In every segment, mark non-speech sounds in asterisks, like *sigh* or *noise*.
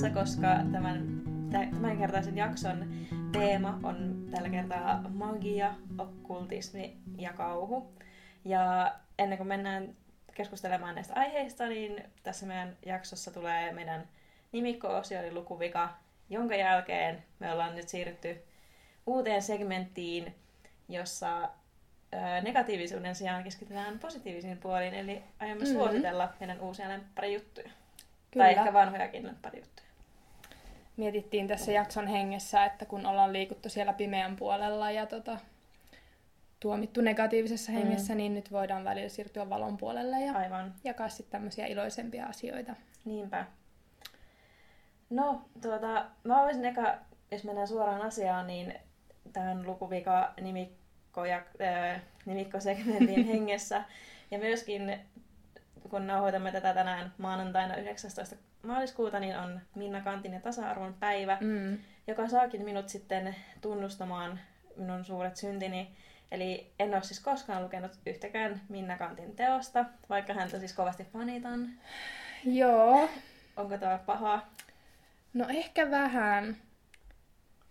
tunnelmissa, koska tämän tämänkertaisen jakson teema on tällä kertaa magia, okkultismi ja kauhu. Ja ennen kuin mennään keskustelemaan näistä aiheista, niin tässä meidän jaksossa tulee meidän nimikko-osio eli lukuvika, jonka jälkeen me ollaan nyt siirrytty uuteen segmenttiin, jossa negatiivisuuden sijaan keskitytään positiivisiin puoliin, eli aiomme Mhm. suositella meidän uusia lempparijuttuja. Kyllä. Tai ehkä vanhojakin lempparijuttuja. Mietittiin tässä jakson hengessä, että kun ollaan liikuttu siellä pimeän puolella ja tota, tuomittu negatiivisessa Mm. hengessä, niin nyt voidaan välillä siirtyä valon puolelle ja Aivan. jakaa sitten tämmöisiä iloisempia asioita. Niinpä. No, tuota, mä voisin eka, jos mennään suoraan asiaan, niin tämän lukuvika nimikko ja, äh, nimikkosegmentin *laughs* hengessä. Ja myöskin, kun nauhoitamme tätä tänään maanantaina 19. maaliskuuta, niin on Minna Kantin ja tasa-arvon päivä, Mm. joka saakin minut sitten tunnustamaan minun suuret syntini. Eli en ole siis koskaan lukenut yhtäkään Minna Kantin teosta, vaikka häntä siis kovasti fanitan. Joo, Onko tämä paha? no ehkä vähän,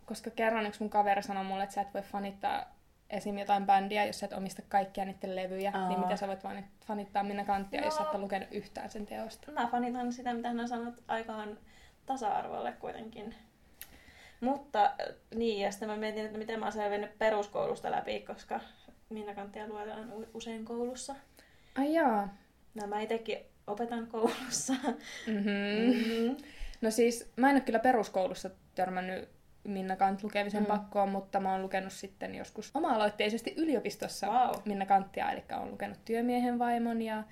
koska kerran yksi mun kaveri sanoi mulle, että sä et voi fanittaa esim. jotain bändiä, jos sä et omista kaikkia niiden levyjä, Aa. niin mitä sä voit vaan fanittaa Minna Kanttia, jos sä et No. ole lukenut yhtään sen teosta. Mä fanitan sitä, mitä hän on sanonut aikaan tasa-arvolle kuitenkin. Mutta niin, ja sitten mä mietin, että miten mä oon selvinnyt peruskoulusta läpi, koska Minna Kanttia luetaan usein koulussa. Ai jaa. No, mä itsekin opetan koulussa. Mm-hmm. Mm-hmm. No siis, mä en ole kyllä peruskoulussa törmännyt Minna Kant lukemisen Mm. mm. pakkoon, mutta mä oon lukenut sitten joskus oma-aloitteisesti yliopistossa Wow. Minna Kanttia, eli oon lukenut työmiehen vaimon ja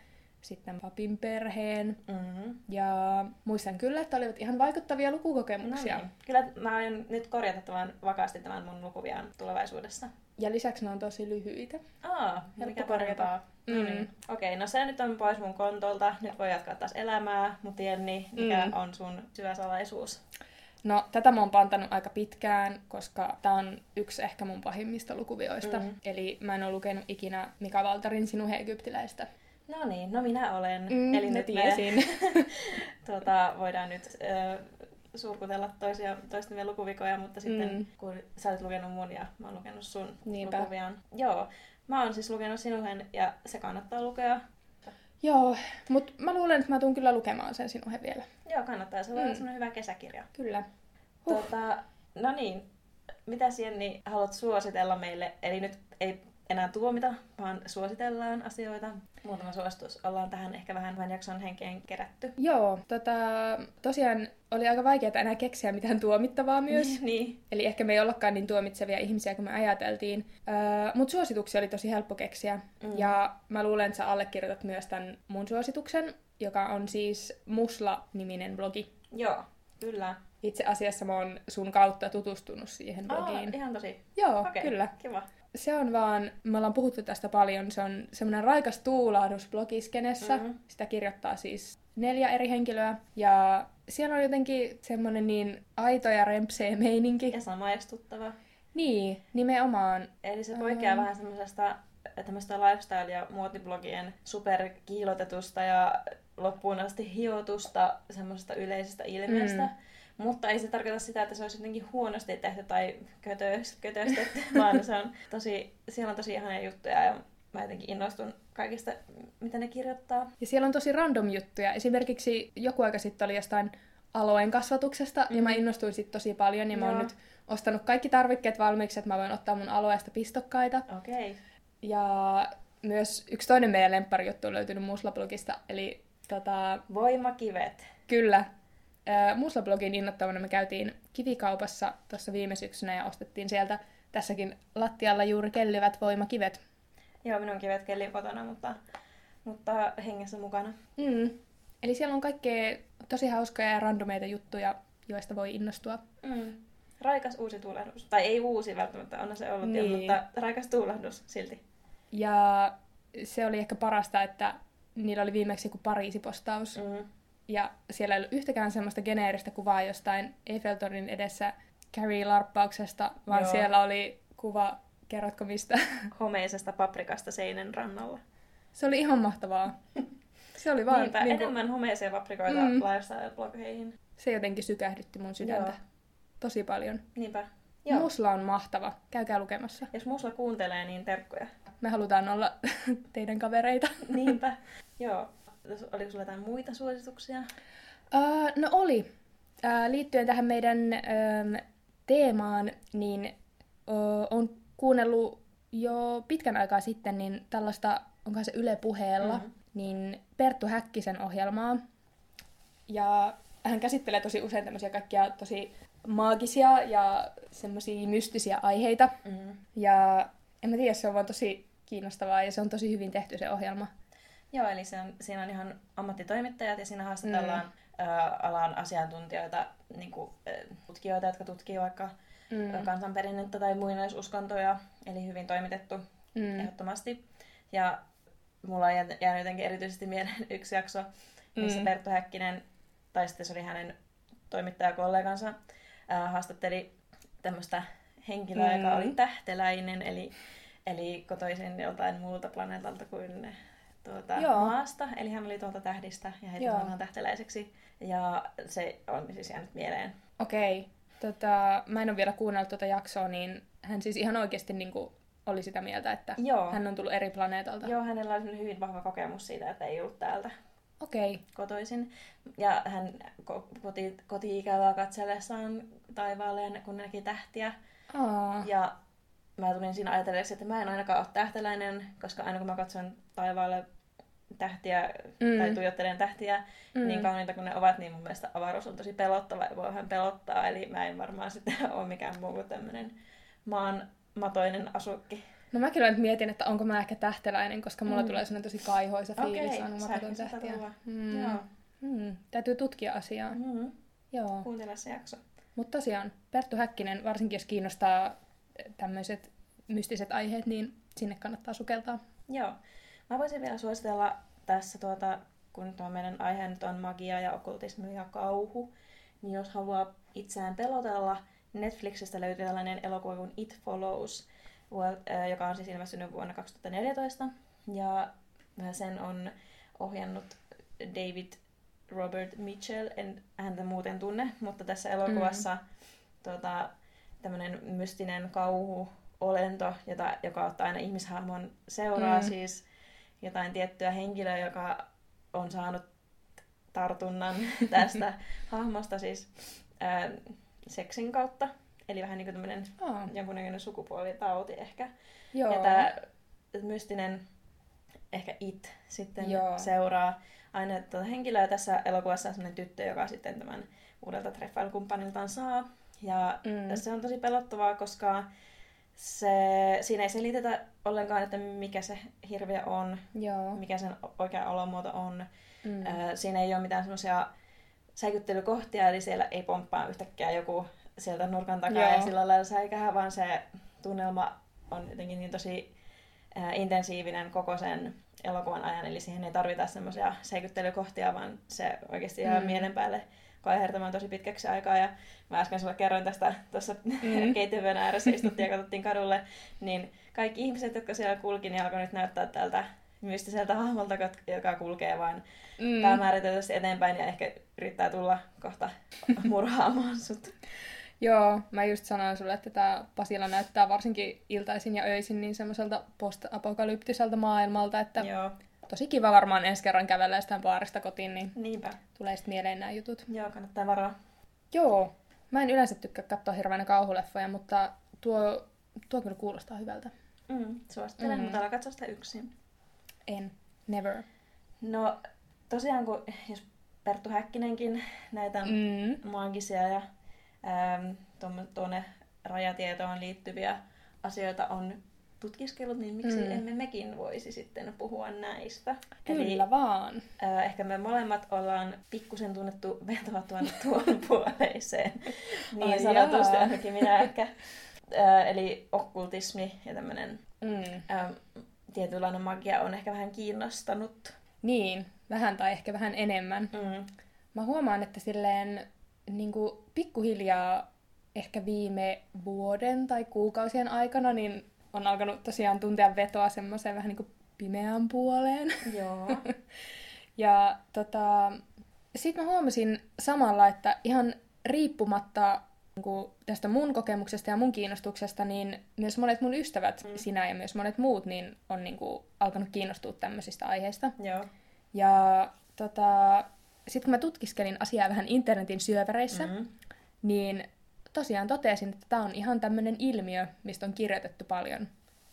sitten papin perheen. Mm-hmm. Ja muistan kyllä, että olivat ihan vaikuttavia No lukukokemuksia. niin. Kyllä mä aion nyt korjata tämän vakaasti tämän mun lukuvian tulevaisuudessa. Ja lisäksi ne on tosi lyhyitä. Aa, Helppo mikä korjata. No Mm. niin. Okei, no se nyt on pois mun kontolta. Nyt voi jatkaa taas elämää. Mutta Jenni, mikä Mm. on sun syvä salaisuus? No, tätä mä oon pantanut aika pitkään, koska tää on yksi ehkä mun pahimmista lukuvioista. Mhm. Mm. Eli mä en ole lukenut ikinä Mika Valtarin Sinuhe Egyptiläistä. No niin, no minä olen. Mm, Eli nyt tiesin. me *laughs* tuota, voidaan nyt ö, surkutella toisia, toistemme lukuvikoja, mutta sitten Mm. kun sä olet lukenut mun ja mä oon lukenut sun Niinpä. lukuvian. Joo, mä oon siis lukenut sinuhen ja se kannattaa lukea. Joo, mutta mä luulen, että mä tuun kyllä lukemaan sen Sinuhe vielä. Joo, kannattaa. Se olla Mm. hyvä kesäkirja. Kyllä. Huh. Tota, no niin, mitä Jenni haluat suositella meille? Eli nyt ei enää tuomita, vaan suositellaan asioita. Muutama suositus. Ollaan tähän ehkä vähän tämän jakson henkeen kerätty. Joo, tota, tosiaan oli aika vaikeaa enää keksiä mitään tuomittavaa myös. *laughs* niin. Eli ehkä me ei ollakaan niin tuomitsevia ihmisiä kuin me ajateltiin. Öö, Mutta suosituksia oli tosi helppo keksiä. Mm. Ja mä luulen, että sä allekirjoitat myös tämän mun suosituksen, joka on siis Musla-niminen blogi. Joo, kyllä. Itse asiassa mä oon sun kautta tutustunut siihen blogiin. Aa, ihan tosi. Joo, Okei, kyllä. kiva. Se on vaan, me ollaan puhuttu tästä paljon, se on semmoinen raikas tuulahdus blogiskenessä. Mhm. Mm-hmm. Sitä kirjoittaa siis neljä eri henkilöä. Ja siellä on jotenkin semmoinen niin aito ja rempsee meininki. Ja samaistuttava. Niin, nimenomaan. Eli se poikkeaa Mm. vähän semmoisesta tämmöistä lifestyle- ja muotiblogien superkiilotetusta ja loppuun asti hiotusta semmoisesta yleisestä ilmiöstä. Mm. Mutta ei se tarkoita sitä, että se olisi jotenkin huonosti tehty tai kötös, kötöstetty, *laughs* vaan se on tosi, siellä on tosi ihania juttuja ja mä jotenkin innostun kaikista, mitä ne kirjoittaa. Ja siellä on tosi random juttuja. Esimerkiksi joku aika sitten oli jostain aloen kasvatuksesta, mm. ja mä Mhm. innostuin sit tosi paljon, ja mä oon nyt ostanut kaikki tarvikkeet valmiiksi, että mä voin ottaa mun aloesta pistokkaita. Okei. Okay. Ja myös yksi toinen meidän lempparijuttu on löytynyt Musla-blogista, eli tota, Voimakivet. kyllä, Musla-blogin innoittavana me käytiin kivikaupassa tuossa viime syksynä ja ostettiin sieltä tässäkin lattialla juuri kellyvät voimakivet. Joo, minun kivet kellii kotona, mutta, mutta hengessä mukana. Mm. Eli siellä on kaikkea tosi hauskoja ja randomeita juttuja, joista voi innostua. Mm. Raikas uusi tuulahdus. Tai ei uusi välttämättä, on se ollut jo, Niin. mutta raikas tuulahdus silti. Ja se oli ehkä parasta, että niillä oli viimeksi joku Pariisi-postaus. Mm. Ja siellä ei ollut yhtäkään semmoista geneeristä kuvaa jostain Eiffeltornin edessä Carrie-larppauksesta, vaan Joo. siellä oli kuva Kerrotko mistä? *laughs* homeisesta paprikasta seinän rannalla. Se oli ihan mahtavaa. *laughs* Se oli vaan... Niinpä, niinku- enemmän homeisia paprikoita Mm. mm. lifestyle-blogeihin. Se jotenkin sykähdytti mun sydäntä. Joo. Tosi paljon. Niinpä. Joo. Musla on mahtava. Käykää lukemassa. Jos Musla kuuntelee, niin terkkuja. Me halutaan olla *laughs* teidän kavereita. Niinpä. Joo. Oliko sulla jotain muita suosituksia? Uh, no oli. Uh, liittyen tähän meidän um, teemaan, niin uh, on kuunnellut jo pitkän aikaa sitten niin tällaista, onkohan se Yle puheella, Mhm. mm-hmm. niin Perttu Häkkisen ohjelmaa. Ja hän käsittelee tosi usein tämmöisiä kaikkia tosi maagisia ja semmoisia mystisiä aiheita. Mm. Ja en mä tiedä, se on vaan tosi kiinnostavaa ja se on tosi hyvin tehty se ohjelma. Joo, eli se on, siinä on ihan ammattitoimittajat ja siinä haastatellaan mm. ä, alan asiantuntijoita, niin kuin, ä, tutkijoita, jotka tutkii vaikka Mm. mm. kansanperinnettä tai muinaisuskontoja, eli hyvin toimitettu Mm. mm. ehdottomasti. Ja mulla on jää- jäänyt jotenkin erityisesti mieleen *laughs* yksi jakso, missä Mm. mm. Perttu Häkkinen, tai sitten se oli hänen toimittajakollegansa, ää, haastatteli tämmöistä henkilöä, Mm. joka oli tähteläinen, eli, eli kotoisin joltain muulta planeetalta kuin tuota, Joo. maasta. Eli hän oli tuolta tähdistä ja Joo. sanotaan tähteläiseksi. Ja se on siis jäänyt mieleen. Okei. Tota, mä en ole vielä kuunnellut tuota jaksoa, niin hän siis ihan oikeasti niin kuin, oli sitä mieltä, että Joo. hän on tullut eri planeetalta. Joo, hänellä oli semmoinen hyvin vahva kokemus siitä, että ei ollut täältä Okei. kotoisin. Ja hän ko- koti, koti-ikävää katsellessaan taivaalleen, kun näki tähtiä. Aa. Ja mä tulin siinä ajatelleeksi, että mä en ainakaan ole tähteläinen, koska aina kun mä katson taivaalle tähtiä Mm. tai tuijottelen tähtiä, Mm. mm. niin kauniita kuin ne ovat, niin mun mielestä avaruus on tosi pelottava ja voi vähän pelottaa. Eli mä en varmaan sitten *laughs* ole mikään muu kuin tämmönen maan matoinen asukki. No mä kyllä nyt mietin, että onko mä ehkä tähteläinen, koska mulla Mm. tulee sellainen tosi kaihoisa fiilis Okei, aina, kun mä katson tähtiä. Mm. Joo. Mm. Täytyy tutkia asiaa. Mm-hmm. Joo. Kuuntele se jakso. Mutta tosiaan, Perttu Häkkinen, varsinkin jos kiinnostaa tämmöiset mystiset aiheet, niin sinne kannattaa sukeltaa. Joo. Mä voisin vielä suositella tässä, tuota, kun tuo meidän aihe nyt on magia ja okkultismi ja kauhu, niin jos haluaa itseään pelotella, Netflixistä löytyy tällainen elokuva kuin It Follows, äh, joka on siis ilmestynyt vuonna 2014. Ja sen on ohjannut David Robert Mitchell, en häntä muuten tunne, mutta tässä elokuvassa mm. tota, tämmöinen mystinen kauhu olento, jota, joka ottaa aina ihmishahmon seuraa, mm. siis jotain tiettyä henkilöä, joka on saanut tartunnan *laughs* tästä *laughs* hahmosta siis ää, seksin kautta. Eli vähän niin kuin tämmöinen Aa, jonkunnäköinen sukupuolitauti ehkä. joo. Ja tämä mystinen ehkä it sitten Joo. Seuraa aina tuota henkilöä. Tässä elokuvassa on sellainen tyttö, joka sitten tämän uudelta treffailukumppaniltaan saa. Ja mm. se on tosi pelottavaa, koska se, siinä ei selitetä ollenkaan, että mikä se hirviö on, Joo. mikä sen oikea olomuoto on. Mm. Mm. Siinä ei ole mitään semmoisia säikyttelykohtia, eli siellä ei pomppaa yhtäkkiä joku sieltä nurkan takaa Joo. ja sillä lailla säikähä, vaan se tunnelma on jotenkin niin tosi äh, intensiivinen koko sen elokuvan ajan, eli siihen ei tarvita semmoisia säikyttelykohtia, vaan se oikeasti jää mm. mielen päälle kaihertamaan tosi pitkäksi aikaa. Ja mä äsken sulle kerroin tästä tuossa Mm. *laughs* keittiön ääressä istuttiin ja katsottiin kadulle, niin kaikki ihmiset, jotka siellä kulki, niin alkoi nyt näyttää tältä mystiseltä hahmolta, joka kulkee vaan Mm. päämääriteltävästi eteenpäin ja ehkä yrittää tulla kohta *laughs* murhaamaan sut. Joo, mä just sanoin sulle, että tämä Pasila näyttää varsinkin iltaisin ja öisin niin semmoiselta post-apokalyptiselta maailmalta, että Joo, tosi kiva varmaan ensi kerran kävellä jostain baarista kotiin, niin niinpä. tulee sitten mieleen nämä jutut. Joo, kannattaa varoa. Joo, mä en yleensä tykkää katsoa hirveänä kauhuleffoja, mutta tuo, tuo kyllä kuulostaa hyvältä. Mm, suosittelen, Mm. mutta älä katso sitä yksin. En. Never. No, tosiaan kun jos Perttu Häkkinenkin näitä mm. Maagisia ja tuonne- tuonne rajatietoon liittyviä asioita on tutkiskellut, niin miksi Mm. mm. emme mekin voisi sitten puhua näistä? Kyllä vaan. Äh, ehkä me molemmat ollaan pikkusen tunnettu *laughs* vetoa tuonne tuon *laughs* puoleiseen. Ai niin sanotusti jaa. ainakin minä ehkä. Äh, eli okkultismi ja tämmöinen Mm. tietynlainen magia on ehkä vähän kiinnostanut. Niin, vähän tai ehkä vähän enemmän. Mm. Mä huomaan, että silleen niin kuin pikkuhiljaa ehkä viime vuoden tai kuukausien aikana, niin on alkanut tosiaan tuntea vetoa semmoiseen vähän niin kuin pimeään puoleen. Joo. *laughs* ja tota, sitten mä huomasin samalla, että ihan riippumatta niin tästä mun kokemuksesta ja mun kiinnostuksesta, niin myös monet mun ystävät, mm. sinä ja myös monet muut, niin on niin kuin, alkanut kiinnostua tämmöisistä aiheista. Joo. Ja tota, sitten kun mä tutkiskelin asiaa vähän internetin syöväreissä, mm-hmm. niin tosiaan totesin, että tämä on ihan tämmöinen ilmiö, mistä on kirjoitettu paljon.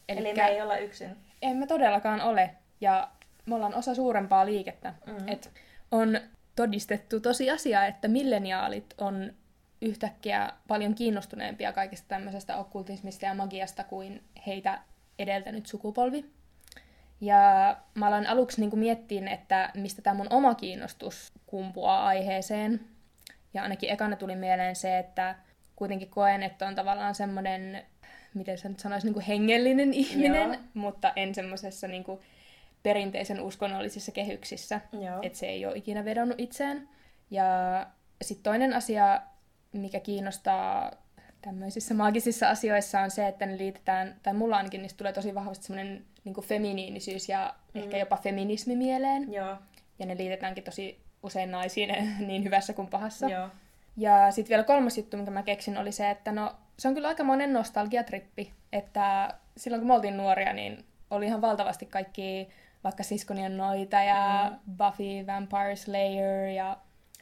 Elikkä, Eli me ei olla yksin. Emme todellakaan ole. Ja me ollaan osa suurempaa liikettä. Mm-hmm. Et on todistettu tosiasia, että milleniaalit on yhtäkkiä paljon kiinnostuneempia kaikista tämmöisestä okkultismista ja magiasta kuin heitä edeltänyt sukupolvi. Ja mä aloin aluksi niin miettiä, että mistä tämä mun oma kiinnostus kumpuaa aiheeseen. Ja ainakin ekana tuli mieleen se, että kuitenkin koen, että on tavallaan semmoinen, miten se nyt sanoisi, niin kuin hengellinen ihminen, Joo. mutta en semmoisessa niin perinteisen uskonnollisissa kehyksissä. Että se ei ole ikinä vedonnut itseään. Ja sitten toinen asia, mikä kiinnostaa tämmöisissä maagisissa asioissa on se, että ne liitetään, tai mulla ainakin niistä tulee tosi vahvasti semmoinen niin feminiinisyys ja mm. ehkä jopa feminismi mieleen. Joo. Ja ne liitetäänkin tosi usein naisiin *laughs* niin hyvässä kuin pahassa. Joo. Ja sitten vielä kolmas juttu, minkä mä keksin, oli se, että no, se on kyllä aika monen nostalgiatrippi, että silloin kun me oltiin nuoria, niin oli ihan valtavasti kaikki vaikka Siskonien noita ja mm. Buffy Vampire Slayer ja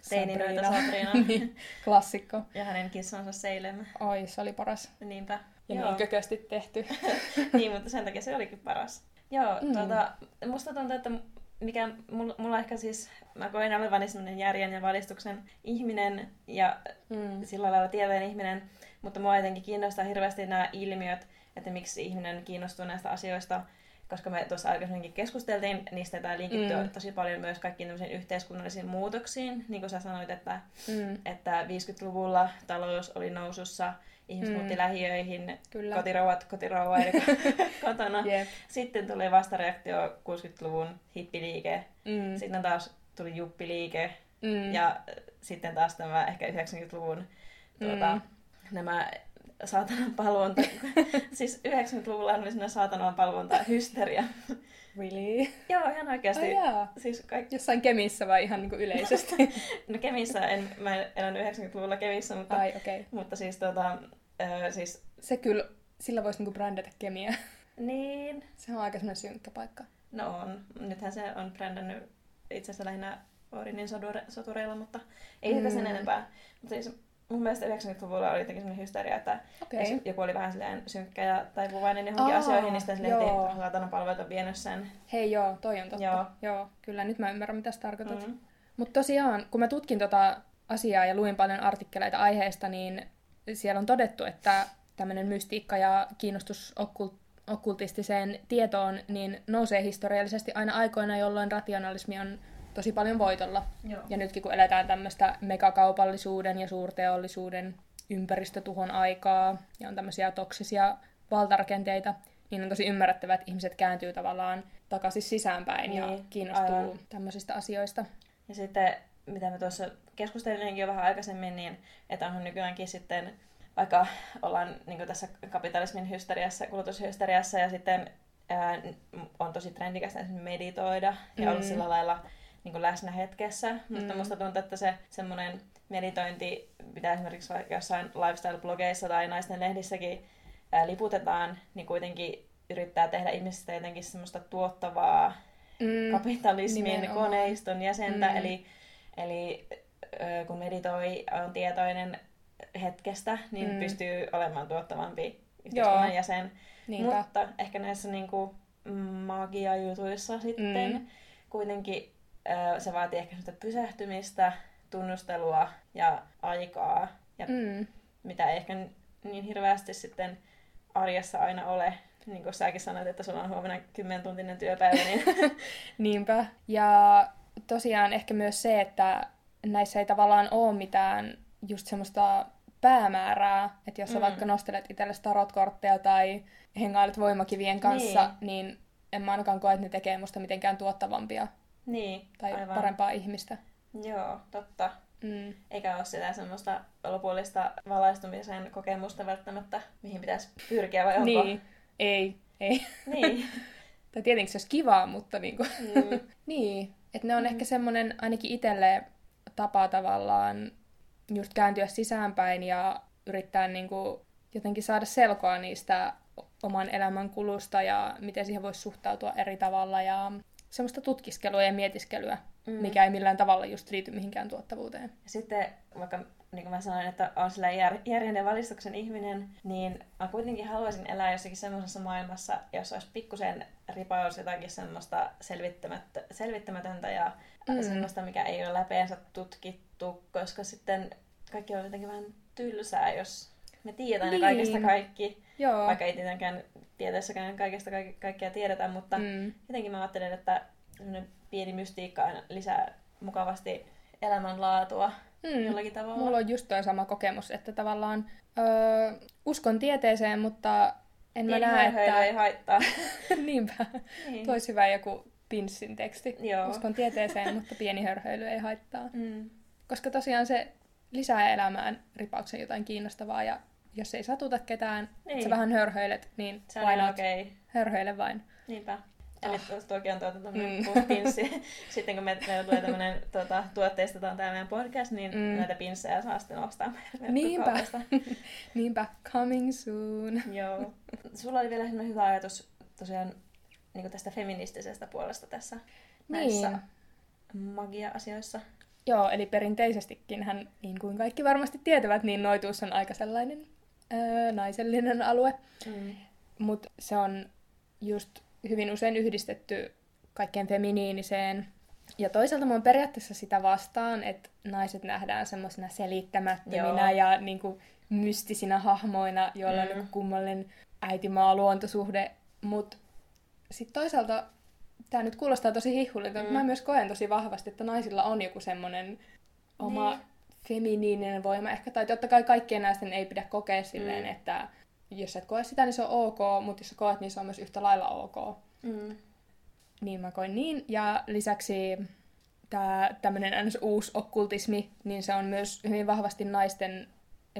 Teininoita Sabrina. *laughs* niin, klassikko. Ja hänen kissansa Seilem. Oi, se oli paras. Niinpä. Ja Joo. niin kökösti tehty. *laughs* niin, mutta sen takia se olikin paras. Joo, mm. tuota, musta tuntuu, että mikä mulla, mulla ehkä siis, mä koen olevani sellainen järjen ja valistuksen ihminen ja mm. sillä lailla tieteen ihminen, mutta mua jotenkin kiinnostaa hirveästi nämä ilmiöt, että miksi ihminen kiinnostuu näistä asioista koska me tuossa aikaisemminkin keskusteltiin, niistä tämä linkittyy mm. tosi paljon myös kaikkiin yhteiskunnallisiin muutoksiin. Niin kuin sä sanoit, että, mm. että 50-luvulla talous oli nousussa, ihmiset mm. Kyllä. kotirouvat kotirouvaili *laughs* kotona. Yep. Sitten tuli vastareaktio 60-luvun hippiliike. Mm. Sitten taas tuli juppiliike. Mm. Ja sitten taas tämä ehkä 90-luvun tuota, mm. nämä saatanan palvonta. *laughs* siis 90-luvulla oli sinne saatanan palvonta hysteria. Really? Joo, ihan oikeasti. Oh, siis kaik... Jossain Kemissä vai ihan niin yleisesti? *laughs* no Kemissä, en, mä en elänyt 90-luvulla Kemissä, mutta, Ai, okay. mutta siis, tota, äh, siis... Se kyllä, sillä voisi niinku brändätä Kemiä. *laughs* Niin. Se on aika semmoinen synkkä paikka. No on. Nythän se on brändännyt itse asiassa lähinnä Orinin sotureilla, mutta ei mm. sitä sen enempää. Mutta siis mun mielestä 90-luvulla oli jotenkin sellainen hysteria, että okay. jos joku oli vähän silleen synkkä ja taipuvainen johonkin Aa, asioihin, niin sitten silleen, että saatana palvelut on vienyt sen. Hei joo, toi on totta. Joo. joo kyllä, nyt mä ymmärrän mitä sä tarkoitat. Mm. Mutta tosiaan, kun mä tutkin tota asiaa ja luin paljon artikkeleita aiheesta, niin siellä on todettu, että tämmöinen mystiikka ja kiinnostus okkult okkultistiseen tietoon niin nousee historiallisesti aina aikoina, jolloin rationalismi on tosi paljon voitolla. Joo. Ja nytkin kun eletään tämmöistä megakaupallisuuden ja suurteollisuuden ympäristötuhon aikaa ja on tämmöisiä toksisia valtarakenteita, niin on tosi ymmärrettävää, että ihmiset kääntyy tavallaan takaisin sisäänpäin niin, ja kiinnostuu aivan. tämmöisistä asioista. Ja sitten, mitä me tuossa keskustelinkin jo vähän aikaisemmin, niin että onhan nykyäänkin sitten, vaikka ollaan niin tässä kapitalismin hysteriassa, kulutushysteriassa ja sitten ää, on tosi trendikästä meditoida ja mm. olla sillä lailla niin kuin läsnä hetkessä, mm. mutta musta tuntuu, että se semmoinen meditointi, mitä esimerkiksi jossain lifestyle-blogeissa tai naisten lehdissäkin ää, liputetaan, niin kuitenkin yrittää tehdä ihmisistä jotenkin semmoista tuottavaa mm. kapitalismin Nimenomaan. koneiston jäsentä, mm. eli, eli ö, kun meditoi, on tietoinen hetkestä, niin mm. pystyy olemaan tuottavampi yhteiskunnan Joo. jäsen. Niinpä. Mutta ehkä näissä niin kuin, magia-jutuissa sitten mm. kuitenkin se vaatii ehkä sitä pysähtymistä, tunnustelua ja aikaa, ja mm. mitä ei ehkä niin hirveästi sitten arjessa aina ole. Niin kuin säkin sanoit, että sulla on huomenna 10 tuntinen työpäivä. Niin... *laughs* Niinpä. Ja tosiaan ehkä myös se, että näissä ei tavallaan ole mitään just semmoista päämäärää, että jos sä mm. vaikka nostelet itsellesi tarotkortteja tai hengailet voimakivien kanssa, niin, niin en mä ainakaan koe, että ne tekee musta mitenkään tuottavampia niin, tai aivan. parempaa ihmistä. Joo, totta. Mm. Eikä ole sitä semmoista lopullista valaistumisen kokemusta välttämättä, mihin pitäisi pyrkiä, vai onko? Niin. Ei, ei. Niin. *laughs* tai tietenkin se olisi kivaa, mutta niinku... Mm. *laughs* niin, että ne on mm. ehkä semmoinen ainakin itselle tapa tavallaan just kääntyä sisäänpäin ja yrittää niinku jotenkin saada selkoa niistä oman elämän kulusta ja miten siihen voisi suhtautua eri tavalla ja semmoista tutkiskelua ja mietiskelyä, mm. mikä ei millään tavalla just liity mihinkään tuottavuuteen. Ja sitten vaikka niin kuin mä sanoin, että on sillä jär, järjen ja valistuksen ihminen, niin mä kuitenkin haluaisin elää jossakin semmoisessa maailmassa, jossa olisi pikkusen ripaus jotakin semmoista selvittämättä, selvittämätöntä ja mm. semmoista, mikä ei ole läpeensä tutkittu, koska sitten kaikki on jotenkin vähän tylsää, jos me tiedetään niin. kaikesta kaikki. Joo. Vaikka ei tietenkään tieteessäkään kaikesta kaik- kaikkea tiedetä, mutta mm. jotenkin mä ajattelen, että pieni mystiikka aina lisää mukavasti elämänlaatua mm. jollakin tavalla. Mulla on just toi sama kokemus, että tavallaan öö, uskon tieteeseen, mutta en mä näe, että... ei haittaa. *laughs* Niinpä. Niin. Tois hyvä joku Pinssin teksti. Joo. Uskon tieteeseen, mutta pieni hörhöily ei haittaa. Mm. Koska tosiaan se lisää elämään ripauksen jotain kiinnostavaa ja jos ei satuta ketään, niin. sä vähän hörhöilet, niin se on okei. Okay. Hörhöile vain. Niinpä. Eli oh. toki on tuota tämmöinen mm. pinssi. *laughs* sitten kun me, meillä tulee tämmöinen tuota, tuotteistetaan tämä meidän podcast, niin mm. näitä pinssejä saa sitten ostaa Niinpä. *laughs* Niinpä. Coming soon. Joo. Sulla oli vielä hyvä ajatus tosiaan niin tästä feministisestä puolesta tässä näissä niin. magia-asioissa. Joo, eli perinteisestikin hän, niin kuin kaikki varmasti tietävät, niin noituus on aika sellainen öö, naisellinen alue. Mm. Mutta se on just hyvin usein yhdistetty kaikkeen feminiiniseen. Ja toisaalta mä oon periaatteessa sitä vastaan, että naiset nähdään semmoisena selittämättöminä Joo. ja niin kuin, mystisinä hahmoina, joilla mm. on niin kummallinen äitimaa-luontosuhde. Mutta sitten toisaalta tämä nyt kuulostaa tosi hihulilta, mm. mutta mä myös koen tosi vahvasti, että naisilla on joku semmoinen oma niin. Feminiininen voima ehkä. Tai totta kai kaikkien naisten ei pidä kokea silleen, mm. että jos et koe sitä, niin se on ok, mutta jos sä koet, niin se on myös yhtä lailla ok. Mm. Niin mä koin niin. Ja lisäksi tämä tämmöinen uusi okkultismi, niin se on myös hyvin vahvasti naisten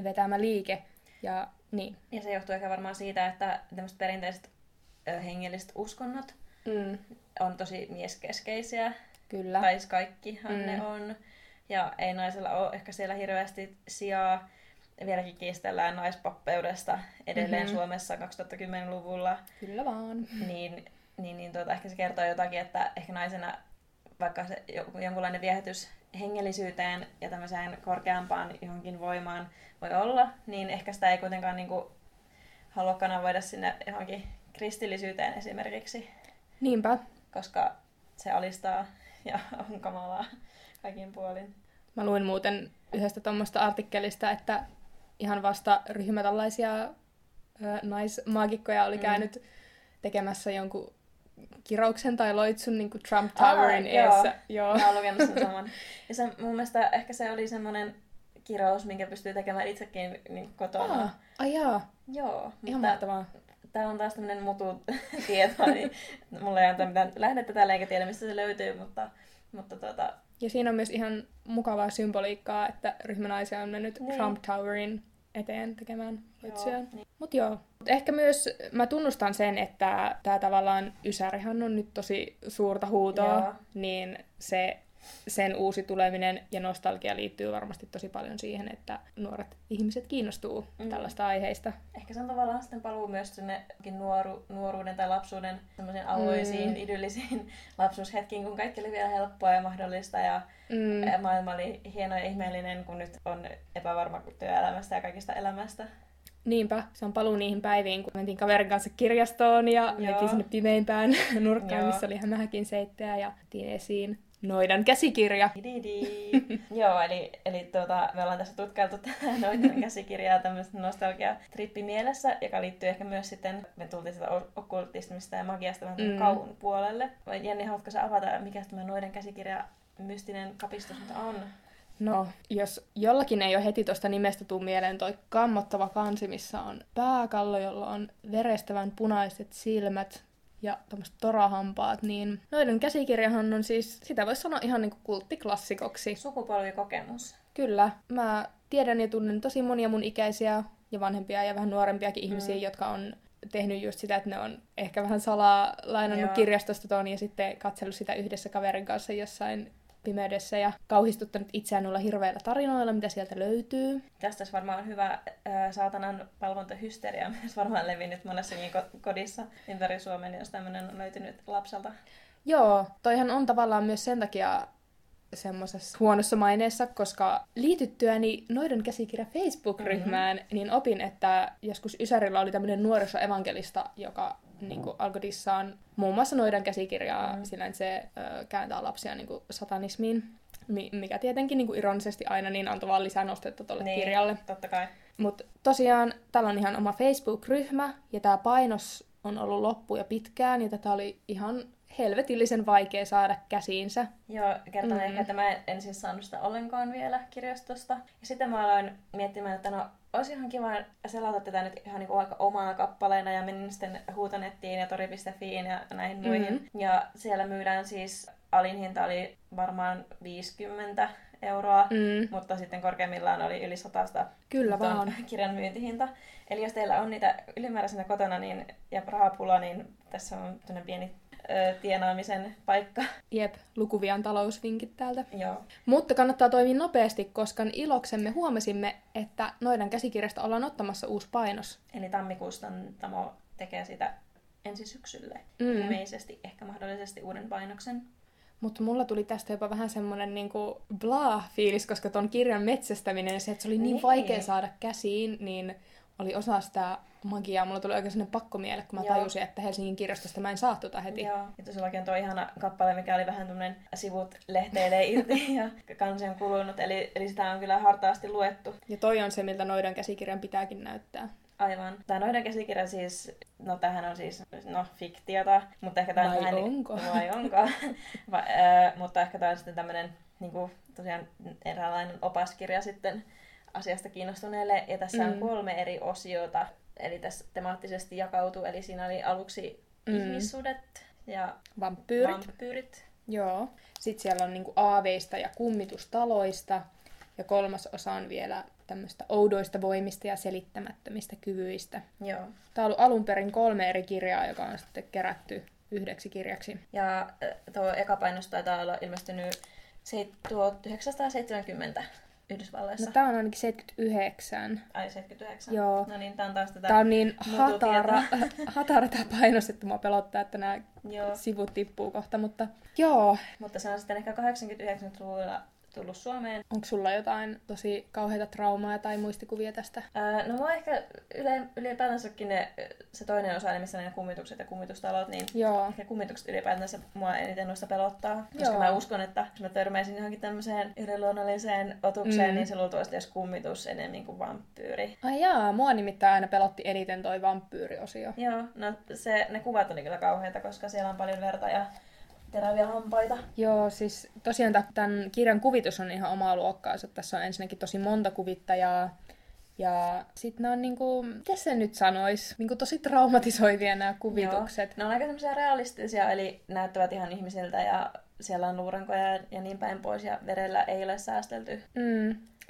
vetämä liike. Ja, niin. ja se johtuu ehkä varmaan siitä, että tämmöiset perinteiset hengelliset uskonnot mm. on tosi mieskeskeisiä. Kyllä. Tai siis kaikkihan mm. ne on. Ja ei naisella ole ehkä siellä hirveästi sijaa vieläkin kiistellään naispappeudesta edelleen mm-hmm. Suomessa 2010-luvulla. Kyllä vaan. Niin, niin, niin tuota, ehkä se kertoo jotakin, että ehkä naisena vaikka se jonkunlainen viehätys hengellisyyteen ja tämmöiseen korkeampaan johonkin voimaan voi olla, niin ehkä sitä ei kuitenkaan niin kuin, halua kanavoida sinne johonkin kristillisyyteen esimerkiksi. Niinpä. Koska se alistaa ja on kamalaa kaikin puolin. Mä luin muuten yhdestä tuommoista artikkelista, että ihan vasta ryhmä tällaisia naismaagikkoja oli mm. käynyt tekemässä jonkun kirouksen tai loitsun niin kuin Trump Towerin ah, eessä. Joo. joo. Mä oon lukenut sen *laughs* saman. Ja se, mun mielestä ehkä se oli semmoinen kirous, minkä pystyy tekemään itsekin niin kotona. Ah, ai jaa. Joo. Ihan mahtavaa. Tämä on taas tämmöinen mutu *laughs* tieto, niin mulla ei ole mitään lähdettä täällä eikä tiedä, mistä se löytyy, mutta, mutta tuota, ja siinä on myös ihan mukavaa symboliikkaa, että ryhmänaisia on mennyt niin. Trump Towerin eteen tekemään loitsuja. Niin. Mutta joo. Ehkä myös mä tunnustan sen, että tämä tavallaan Ysärihan on nyt tosi suurta huutoa, joo. niin se sen uusi tuleminen ja nostalgia liittyy varmasti tosi paljon siihen, että nuoret ihmiset kiinnostuu mm. tällaista aiheista. Ehkä se on tavallaan sitten paluu myös sinne nuoru, nuoruuden tai lapsuuden semmoisiin avoisiin, mm. idyllisiin *laughs* lapsuushetkiin, kun kaikki oli vielä helppoa ja mahdollista ja mm. maailma oli hieno ja ihmeellinen, kun nyt on epävarma työelämästä ja kaikista elämästä. Niinpä, se on paluu niihin päiviin, kun mentiin kaverin kanssa kirjastoon ja mentiin sinne pimeimpään *laughs* nurkkaan, missä oli hämähäkin seittejä ja esiin Noidan käsikirja. *laughs* Joo, eli, eli tuota, me ollaan tässä tutkailtu Noidan käsikirjaa tämmöistä nostalgia-trippi mielessä, joka liittyy ehkä myös sitten, me tultiin sitä okkultismista ja magiasta vähän mm. kauhun puolelle. Jenni, haluatko sä avata, mikä tämä Noidan käsikirja mystinen kapistus on? No, jos jollakin ei ole heti tuosta nimestä tuu mieleen toi kammottava kansi, missä on pääkallo, jolla on verestävän punaiset silmät, ja tämmöiset torahampaat, niin noiden käsikirjahan on siis, sitä voisi sanoa ihan niinku kulttiklassikoksi. Sukupolvikokemus. Kyllä. Mä tiedän ja tunnen tosi monia mun ikäisiä ja vanhempia ja vähän nuorempiakin ihmisiä, mm. jotka on tehnyt just sitä, että ne on ehkä vähän salaa lainannut Joo. kirjastosta ton ja sitten katsellut sitä yhdessä kaverin kanssa jossain pimeydessä ja kauhistuttanut itseään noilla hirveillä tarinoilla, mitä sieltä löytyy. Tästä olisi varmaan hyvä ää, saatanan palvontahysteria myös *laughs* varmaan levinnyt monessakin ko- kodissa ympäri Suomen, jos tämmöinen on löytynyt lapselta. Joo, toihan on tavallaan myös sen takia semmoisessa huonossa maineessa, koska liityttyäni Noidon käsikirja Facebook-ryhmään, mm-hmm. niin opin, että joskus Ysärillä oli tämmöinen nuorisoevankelista, joka niin kuin, alkoi dissaan muun muassa Noidan käsikirjaa mm-hmm. sillä, että se ö, kääntää lapsia niin kuin, satanismiin, mi- mikä tietenkin niin kuin, ironisesti aina niin antoi vaan lisää nostetta tuolle Niin, kirjalle. totta kai. Mutta tosiaan täällä on ihan oma Facebook-ryhmä, ja tämä painos on ollut loppu jo pitkään, ja tätä oli ihan helvetillisen vaikea saada käsiinsä. Joo, kertaan Mm. ehkä, että mä en- en siis saanut sitä ollenkaan vielä kirjastosta. Ja sitten mä aloin miettimään, että no, olisi ihan kiva selata tätä nyt ihan niin kuin vaikka omana kappaleena ja menin sitten huutonettiin ja tori.fiin ja näihin Mhm. muihin. Mm-hmm. Ja siellä myydään siis, alin hinta oli varmaan 50 euroa, Mm. mutta sitten korkeimmillaan oli yli 100 Kyllä vaan. *laughs* kirjan myyntihinta. Eli jos teillä on niitä ylimääräisenä kotona niin, ja rahapula, niin tässä on pieni tienaamisen paikka. Jep, lukuvian talousvinkit täältä. Joo. Mutta kannattaa toimia nopeasti, koska iloksemme huomasimme, että Noidan käsikirjasta ollaan ottamassa uusi painos. Eli tammikuusta Tamo tekee sitä ensi syksylle. Mm. Ilmeisesti, ehkä mahdollisesti uuden painoksen. Mutta mulla tuli tästä jopa vähän semmonen niinku blah-fiilis, koska ton kirjan metsästäminen ja se, että se oli niin, Niin. vaikea saada käsiin, niin oli osa sitä magiaa. Mulla tuli oikein sellainen pakkomiele, kun mä Joo. tajusin, että Helsingin kirjastosta mä en saa tota heti. Joo. Ja tosiaankin on tuo ihana kappale, mikä oli vähän tämmönen sivut lehteilee irti *laughs* ja kansi on kulunut. Eli, eli sitä on kyllä hartaasti luettu. Ja toi on se, miltä Noidan käsikirjan pitääkin näyttää. Aivan. Tämä Noidan käsikirja siis, no tämähän on siis, no fiktiota, mutta ehkä tämä on Vai vähän... ni- onko? *laughs* Vai onko? *laughs* Va, ö, mutta ehkä tämä on sitten tämmöinen niinku, tosiaan eräänlainen opaskirja sitten asiasta kiinnostuneelle. Ja tässä on Mm. kolme eri osiota, eli tässä temaattisesti jakautuu. Eli siinä oli aluksi Mm. ihmissudet ja Vampyyrit. vampyyrit. Joo. Sitten siellä on niinku aaveista ja kummitustaloista. Ja kolmas osa on vielä tämmöistä oudoista voimista ja selittämättömistä kyvyistä. Joo. Tämä on ollut alun perin kolme eri kirjaa, joka on sitten kerätty yhdeksi kirjaksi. Ja äh, tuo eka painos taitaa olla ilmestynyt se- 1970 Yhdysvalloissa. No tää on ainakin 79. Ai 79. Joo. No niin, tää on taas tätä Tää on niin hatara, *laughs* hatara tää painos, että mua pelottaa, että nämä Joo. sivut tippuu kohta, mutta joo. Mutta se on sitten ehkä 89-luvulla tullut Suomeen. Onko sulla jotain tosi kauheita traumaa tai muistikuvia tästä? Ää, no mua ehkä yle, ylipäätänsäkin ne, se toinen osa, missä ne kummitukset ja kummitustalot, niin Joo. ehkä kummitukset ylipäätänsä mua eniten noista pelottaa. Koska Joo. mä uskon, että jos mä törmäisin johonkin tämmöiseen yliluonnolliseen otukseen, Mm. niin se luultavasti olisi kummitus enemmän kuin vampyyri. Ai jaa, mua nimittäin aina pelotti eniten toi vampyyriosio. Joo, no se, ne kuvat oli kyllä kauheita, koska siellä on paljon verta ja teräviä hampaita. Joo, siis tosiaan tä- tämän kirjan kuvitus on ihan omaa luokkaansa. Tässä on ensinnäkin tosi monta kuvittajaa. Ja sitten ne on niinku, miten se nyt sanois, niinku tosi traumatisoivia nämä kuvitukset. Joo. Ne on aika semmoisia realistisia, eli näyttävät ihan ihmisiltä ja siellä on luurankoja ja niin päin pois ja verellä ei ole säästelty. Mm,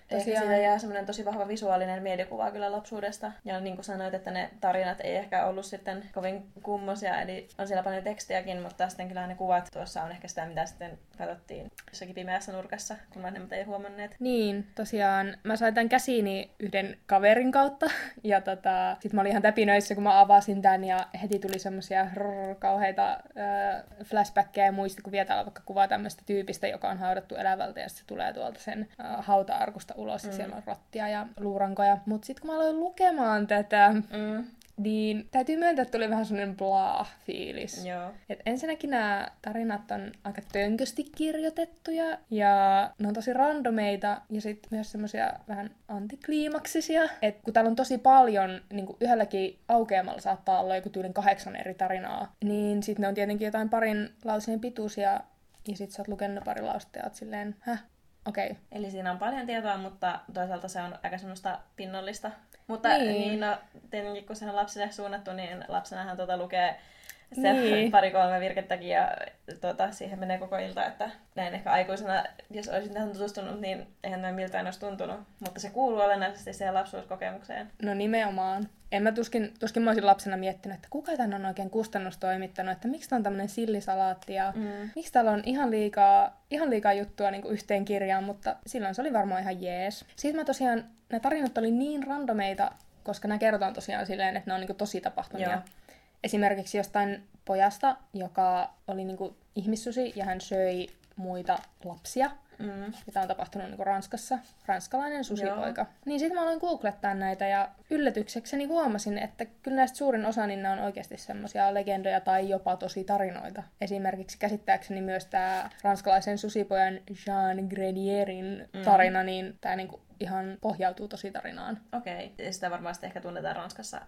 Ehkä tosiaan. siitä jää semmoinen tosi vahva visuaalinen mielikuva kyllä lapsuudesta. Ja niin kuin sanoit, että ne tarinat ei ehkä ollut sitten kovin kummosia, eli on siellä paljon tekstiäkin, mutta sitten kyllä ne kuvat tuossa on ehkä sitä, mitä sitten katsottiin jossakin pimeässä nurkassa, kun vanhemmat ei huomanneet. Niin, tosiaan mä sain tämän käsiini yhden kaverin kautta. *laughs* Ja tota, sit mä olin ihan täpinöissä, kun mä avasin tän ja heti tuli semmosia rrr, kauheita äh, flashbackkejä ja muistikuvia. Täällä vaikka kuva tämmöistä tyypistä, joka on haudattu elävältä ja se tulee tuolta sen äh, hauta-arkusta ulos ja Mm. siellä on rottia ja luurankoja. Mut sit kun mä aloin lukemaan tätä, Mm. niin täytyy myöntää, että tuli vähän semmonen blah-fiilis. Joo. Et ensinnäkin nämä tarinat on aika tönkösti kirjoitettuja ja ne on tosi randomeita ja sitten myös semmoisia vähän antikliimaksisia. Et kun täällä on tosi paljon, niin kuin yhdelläkin aukeamalla saattaa olla joku tyylin kahdeksan eri tarinaa, niin sitten ne on tietenkin jotain parin lauseen pituisia ja sit sä oot lukenut ne pari lausetta ja oot silleen, häh, okei. Okay. Eli siinä on paljon tietoa, mutta toisaalta se on aika semmoista pinnollista. Mutta Niin. niin, no, tietenkin kun se on lapsille suunnattu, niin lapsenahan tuota lukee se Niin. pari-kolme virkettäkin ja tuota, siihen menee koko ilta, että näin ehkä aikuisena, jos olisin tähän tutustunut, niin eihän näin miltään olisi tuntunut. Mutta se kuuluu olennaisesti siihen lapsuuskokemukseen. No nimenomaan. En mä tuskin, tuskin mä olisin lapsena miettinyt, että kuka tän on oikein kustannustoimittanut, että miksi tää on tämmönen sillisalaatti ja Mm. miksi täällä on ihan liikaa, ihan liikaa juttua niin kuin yhteen kirjaan, mutta silloin se oli varmaan ihan jees. Sitten mä tosiaan, nämä tarinat oli niin randomeita, koska nämä kerrotaan tosiaan silleen, että ne on niin kuin tosi tapahtumia. Joo. Esimerkiksi jostain pojasta, joka oli niin kuin ihmissusi ja hän söi muita lapsia. Mm. Tämä on tapahtunut niin Ranskassa. Ranskalainen susipoika. Joo. Niin sitten mä aloin googlettaa näitä ja yllätyksekseni huomasin, että kyllä näistä suurin osa niin on oikeasti semmoisia legendoja tai jopa tosi tarinoita. Esimerkiksi käsittääkseni myös tämä ranskalaisen susipojan Jean Gredierin Mm. tarina, niin tämä niinku ihan pohjautuu tosi tarinaan. Okei. Okay. Sitä varmasti ehkä tunnetaan Ranskassa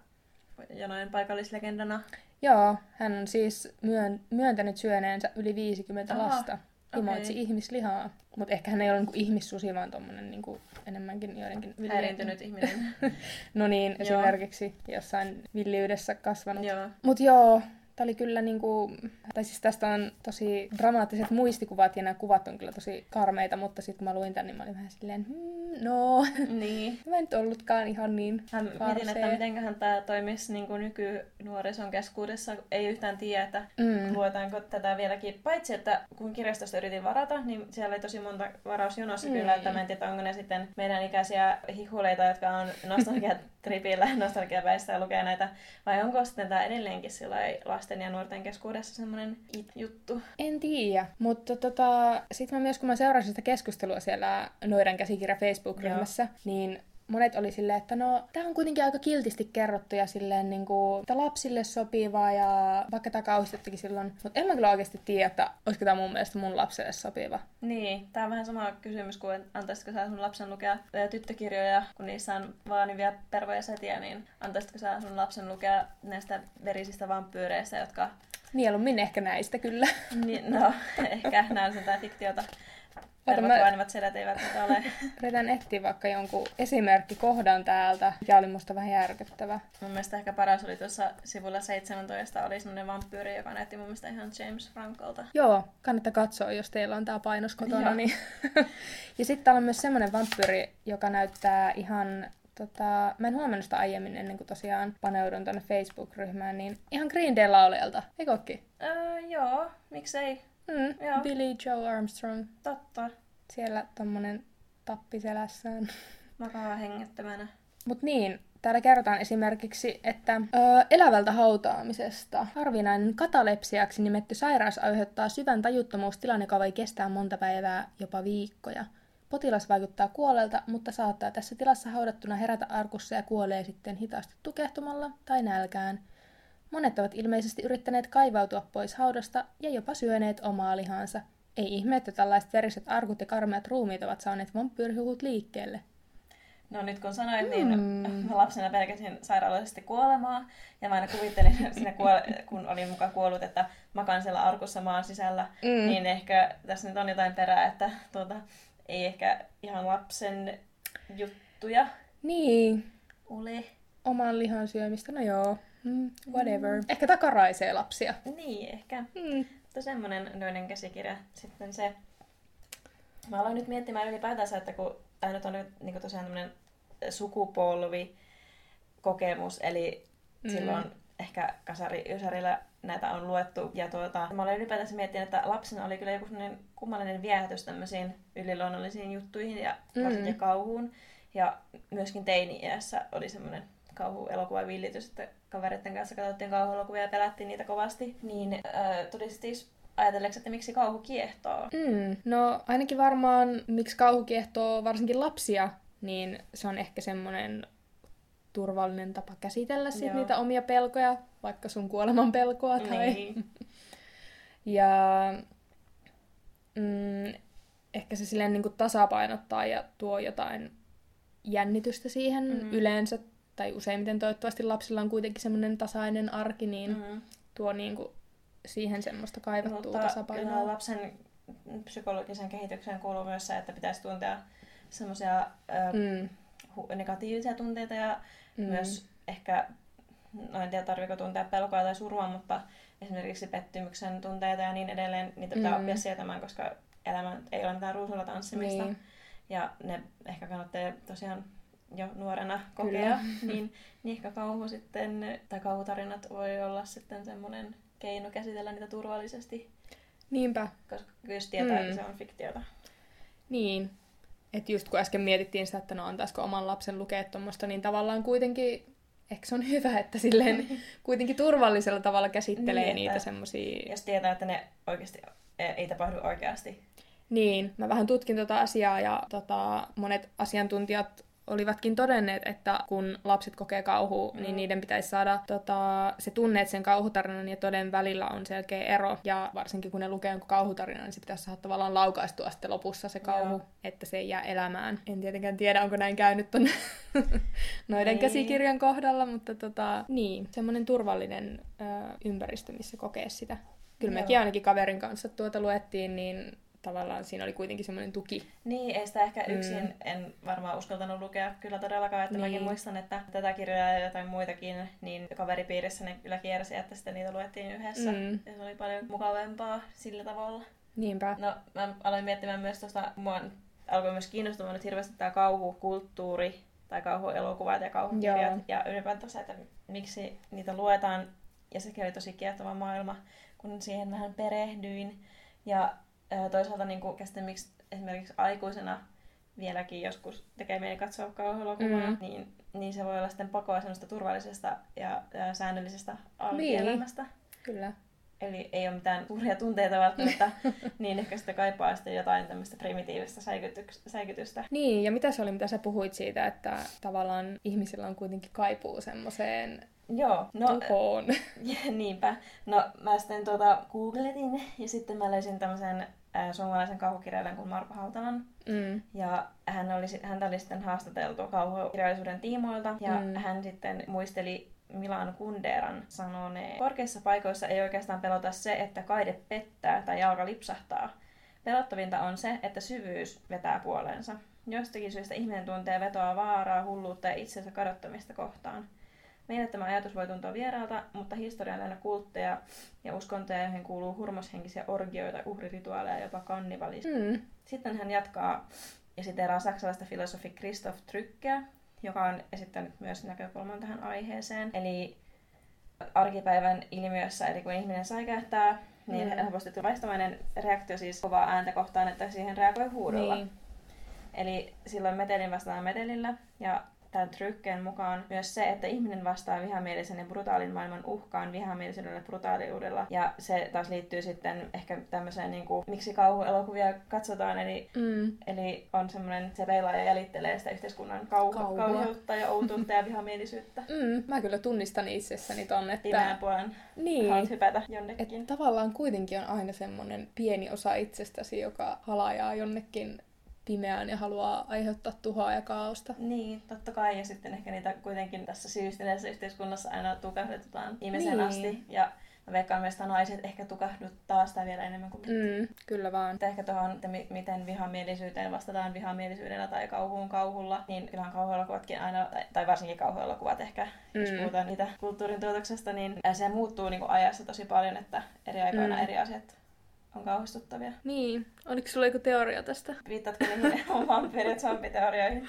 jonain paikallislegendana. Joo, hän on siis myön, myöntänyt syöneensä yli 50 Aha, lasta. Himoitsi okei. ihmislihaa. Mutta ehkä hän ei ole niinku ihmissusi, vaan tommonen niinku enemmänkin joidenkin villi- Häiriintynyt ihminen. *laughs* No niin, esimerkiksi jossain villiydessä kasvanut. Joo. Mut joo, tää oli kyllä niinku, tai siis tästä on tosi dramaattiset muistikuvat ja nämä kuvat on kyllä tosi karmeita, mutta sitten kun mä luin tän, niin mä olin vähän silleen, hmm, no, Niin. *laughs* mä en nyt ollutkaan ihan niin Mä mietin, että mitenköhän tämä toimisi niin kuin nykynuorison keskuudessa. Ei yhtään tiedä, että Mm. luetaanko tätä vieläkin. Paitsi, että kun kirjastosta yritin varata, niin siellä oli tosi monta varausjonossa Mm. kyllä, että mä en tiedä, onko ne sitten meidän ikäisiä hihuleita, jotka on *laughs* nostalgiatripillä, *laughs* nostalgiapäissä ja lukee näitä, vai onko sitten tämä edelleenkin lasten ja nuorten keskuudessa semmoinen juttu? En tiedä, mutta tota, sitten mä myös kun mä seurasin sitä keskustelua siellä Noidan käsikirja Facebook-ryhmässä, niin monet oli silleen, että no, tää on kuitenkin aika kiltisti kerrottu ja silleen niinku, että lapsille sopivaa ja vaikka tää kauhistettikin silloin. Mutta en mä kyllä oikeasti tiedä, että olisiko tää mun mielestä mun lapselle sopiva. Niin, tämä on vähän sama kysymys kuin, antaisitko sä sun lapsen lukea tyttökirjoja, kun niissä on vaanivia pervoja setiä, niin antaisitko sä sun lapsen lukea näistä verisistä vampyyreistä, jotka, Mieluummin ehkä näistä kyllä. niin, no, *laughs* ehkä on jotain fiktiota. Ota, mä- vaanivat sedät eivät ole. *laughs* Yritän etsiä vaikka jonkun esimerkkikohdan täältä, mikä oli musta vähän järkyttävä. Mun mielestä ehkä paras oli tuossa sivulla 17, oli semmoinen vampyyri, joka näytti mun mielestä ihan James Francolta. Joo, kannattaa katsoa, jos teillä on tää painos kotona. Niin. *laughs* ja sitten täällä on myös semmoinen vampyyri, joka näyttää ihan... Tota, mä en huomannut sitä aiemmin ennen kuin tosiaan paneudun tonne Facebook-ryhmään, niin ihan Green Day lauleelta, eikö? Öö, joo, miksei, Mm, Joo. Billy Joe Armstrong. totta. Siellä tommonen tappi selässään. *laughs* Makaa hengettömänä. Mut niin, täällä kerrotaan esimerkiksi, että ö, elävältä hautaamisesta harvinainen katalepsiaksi nimetty sairaus aiheuttaa syvän tajuttomuustilan, joka voi kestää monta päivää, jopa viikkoja. Potilas vaikuttaa kuolelta, mutta saattaa tässä tilassa haudattuna herätä arkussa ja kuolee sitten hitaasti tukehtumalla tai nälkään. Monet ovat ilmeisesti yrittäneet kaivautua pois haudasta ja jopa syöneet omaa lihansa. Ei ihme, että tällaiset veriset arkut ja karmeat ruumiit ovat saaneet vampyyrihuvut liikkeelle. No nyt kun sanoit, niin Mm. lapsena pelkäsin sairaalloisesti kuolemaa. Ja mä aina kuvittelin *laughs* siinä, kuole- kun olin mukaan kuollut, että makan siellä arkussa maan sisällä. Mm. Niin ehkä tässä nyt on jotain perää, että tuota, ei ehkä ihan lapsen juttuja Niin, ole. oman lihan syömistä, no joo, mm, whatever. Ehkä takaraisee lapsia. Niin, ehkä. Mm. Mutta semmoinen noinen käsikirja sitten se. Mä aloin nyt miettimään ylipäätänsä, että kun tämä nyt on nyt niin tosiaan tämmöinen sukupolvi kokemus, eli Mm. mm. silloin ehkä kasari Ysärillä näitä on luettu. Ja tuota, mä olen ylipäätänsä miettinyt, että lapsena oli kyllä joku sellainen kummallinen viehätys tämmöisiin yliluonnollisiin juttuihin ja Mm. varsinkin kauhuun. Ja myöskin teini-iässä oli semmoinen kauhuelokuva villitys, että kavereiden kanssa katsottiin kauhuelokuvia ja pelättiin niitä kovasti. Niin äh, tuli siis ajatelleeksi, että miksi kauhu kiehtoo. Mm. No ainakin varmaan, miksi kauhu kiehtoo varsinkin lapsia, niin se on ehkä semmoinen turvallinen tapa käsitellä sit Joo. niitä omia pelkoja, vaikka sun kuoleman pelkoa. Tai... Niin. *laughs* Ja mm, ehkä se silleen niin kuin tasapainottaa ja tuo jotain jännitystä siihen mm. yleensä. Tai useimmiten toivottavasti lapsilla on kuitenkin semmoinen tasainen arki, niin mm. Mm. tuo niin kuin siihen semmoista kaivattua Mutta tasapainoa. lapsen psykologisen kehitykseen kuuluu myös se, että pitäisi tuntea semmoisia Mm. negatiivisia tunteita ja mm. myös ehkä, no en tiedä tarviko tuntea pelkoa tai surua, mutta esimerkiksi pettymyksen tunteita ja niin edelleen, niitä pitää Mm. oppia sietämään, koska elämä ei ole mitään ruusulla tanssimista. Niin. Ja ne ehkä kannattaa tosiaan jo nuorena kokea, *laughs* niin, niin ehkä kauhu sitten, tai kauhutarinat voi olla sitten semmoinen keino käsitellä niitä turvallisesti, Niinpä. koska kyllä se tietää, Mm. että se on fiktiota. Niin. Että just kun äsken mietittiin sitä, että no antaisiko oman lapsen lukea tuommoista, niin tavallaan kuitenkin ehkä se on hyvä, että silleen *laughs* kuitenkin turvallisella tavalla käsittelee Niin, niitä semmosia... Jos tietää, että ne oikeasti e- ei tapahdu oikeasti. Niin, mä vähän tutkin tota asiaa ja tota, monet asiantuntijat olivatkin todenneet, että kun lapset kokee kauhua, mm. niin niiden pitäisi saada tota, se tunne, että sen kauhutarinan ja toden välillä on selkeä ero. Ja varsinkin kun ne lukee jonkun kauhutarinan, niin se pitäisi saada tavallaan laukaistua sitten lopussa se kauhu, Joo. että se ei jää elämään. En tietenkään tiedä, onko näin käynyt ton *laughs* noiden Niin. käsikirjan kohdalla, mutta tota, niin, semmoinen turvallinen ö, ympäristö, missä kokee sitä. Kyllä Joo. mekin ainakin kaverin kanssa tuota luettiin, niin tavallaan siinä oli kuitenkin semmoinen tuki. Niin, ei sitä ehkä Mm. yksin en varmaan uskaltanut lukea kyllä todellakaan, että Niin. mäkin muistan, että tätä kirjaa ja jotain muitakin, niin kaveripiirissä ne kyllä kiersi, että sitten niitä luettiin yhdessä. Mm. Ja se oli paljon mukavampaa sillä tavalla. Niinpä. No, mä aloin miettimään myös tuosta, mua alkoi myös kiinnostamaan nyt hirveästi tämä kauhukulttuuri tai kauhuelokuvat ja kauhukirjat Joo. ja ylipäätänsä, että miksi niitä luetaan. Ja sekin oli tosi kiehtova maailma, kun siihen vähän perehdyin. Ja toisaalta niin kuin, miksi esimerkiksi aikuisena vieläkin joskus tekee mieli katsoa kauhuelokuvaa, Mm. niin, niin se voi olla sitten pakoa semmoista turvallisesta ja, ja säännöllisestä arkielämästä. Kyllä. Eli ei ole mitään suuria tunteita välttämättä, *laughs* niin ehkä sitä kaipaa sitten jotain tämmöistä primitiivistä säikytyks- säikytystä. Niin, ja mitä se oli, mitä sä puhuit siitä, että tavallaan ihmisillä on kuitenkin kaipuu semmoiseen Joo, no tuhoon. *laughs* niinpä. No mä sitten tuota googletin ja sitten mä löysin tämmöisen äh, suomalaisen kauhukirjailijan kuin Marko Hautalan. mm. Ja hän oli, häntä oli sitten haastateltu kauhukirjallisuuden tiimoilta ja Mm. hän sitten muisteli Milan Kunderan sanoneen. Korkeissa paikoissa ei oikeastaan pelota se, että kaide pettää tai jalka lipsahtaa. Pelottavinta on se, että syvyys vetää puoleensa. Jostakin syystä ihminen tuntee vetoa vaaraa, hulluutta ja itsensä kadottamista kohtaan. Meille tämä ajatus voi tuntua vieraalta, mutta historia on täynnä kultteja ja uskontoja, joihin kuuluu hurmoshenkisiä orgioita, uhrirituaaleja ja jopa kannibalismia. Mm. Sitten hän jatkaa ja siteeraa saksalaista filosofi Christoph Trückeä, joka on esittänyt myös näkökulman tähän aiheeseen. Eli arkipäivän ilmiössä, eli kun ihminen säikähtää, niin Mm. helposti tulee vaistamainen reaktio siis kovaa ääntä kohtaan, että siihen reagoi huudolla. Niin. Eli silloin metelin vastataan metelillä ja tämän trykkeen mukaan myös se, että ihminen vastaa vihamielisen ja brutaalin maailman uhkaan vihamielisyydellä ja brutaaliudella. Ja se taas liittyy sitten ehkä tämmöiseen, niin kuin, miksi kauhuelokuvia katsotaan, eli Mm. Eli on semmoinen, se peilaa ja jälittelee sitä yhteiskunnan Kauhua. kauheutta ja outoutta ja vihamielisyyttä. *laughs* Mm. Mä kyllä tunnistan itsessäni ton, Pimeän että... puolen Niin. haluat hypätä jonnekin. tavallaan kuitenkin on aina semmoinen pieni osa itsestäsi, joka halajaa jonnekin pimeään ja haluaa aiheuttaa tuhoa ja kaaosta. Niin, totta kai. Ja sitten ehkä niitä kuitenkin tässä syystyneessä yhteiskunnassa aina tukahdutetaan ihmisen Niin. asti. Ja mä veikkaan myös, että naiset ehkä tukahduttaa sitä vielä enemmän kuin Mm. Kyllä vaan. Mutta ehkä tuohon, että mi- miten vihamielisyyteen vastataan vihamielisyydellä tai kauhuun kauhulla, niin kyllähän kauhuelokuvatkin aina, tai, tai varsinkin kauhuelokuvat ehkä, mm. jos puhutaan niitä kulttuurin tuotoksesta, niin se muuttuu niin kuin ajassa tosi paljon, että eri aikoina Mm. eri asiat on kauhistuttavia. Niin. Oliko sulla joku teoria tästä? Viittaatko niihin *laughs* ja zombiteorioihin?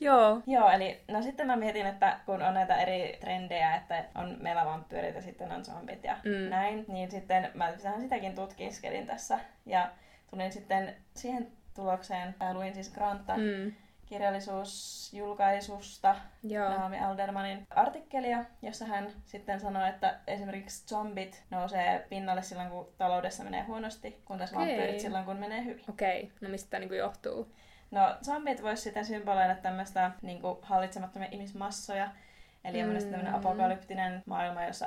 Joo. Joo, eli no sitten mä mietin, että kun on näitä eri trendejä, että on meillä vampyyrit ja sitten on zombit ja Mm. näin, niin sitten mä vähän sitäkin tutkiskelin tässä ja tulin sitten siihen tulokseen, äh, luin siis Granta Mm. Kirjallisuusjulkaisusta Joo. Naomi Aldermanin artikkelia, jossa hän sitten sanoi, että esimerkiksi zombit nousee pinnalle silloin, kun taloudessa menee huonosti, kun taas vampyyrit silloin, kun menee hyvin. Okei. Okay. No mistä tämä niinku johtuu? No, zombit voisi sitten symboloida tämmöistä niin hallitsemattomia ihmismassoja. Eli on Mm. tämmöinen apokalyptinen maailma, jossa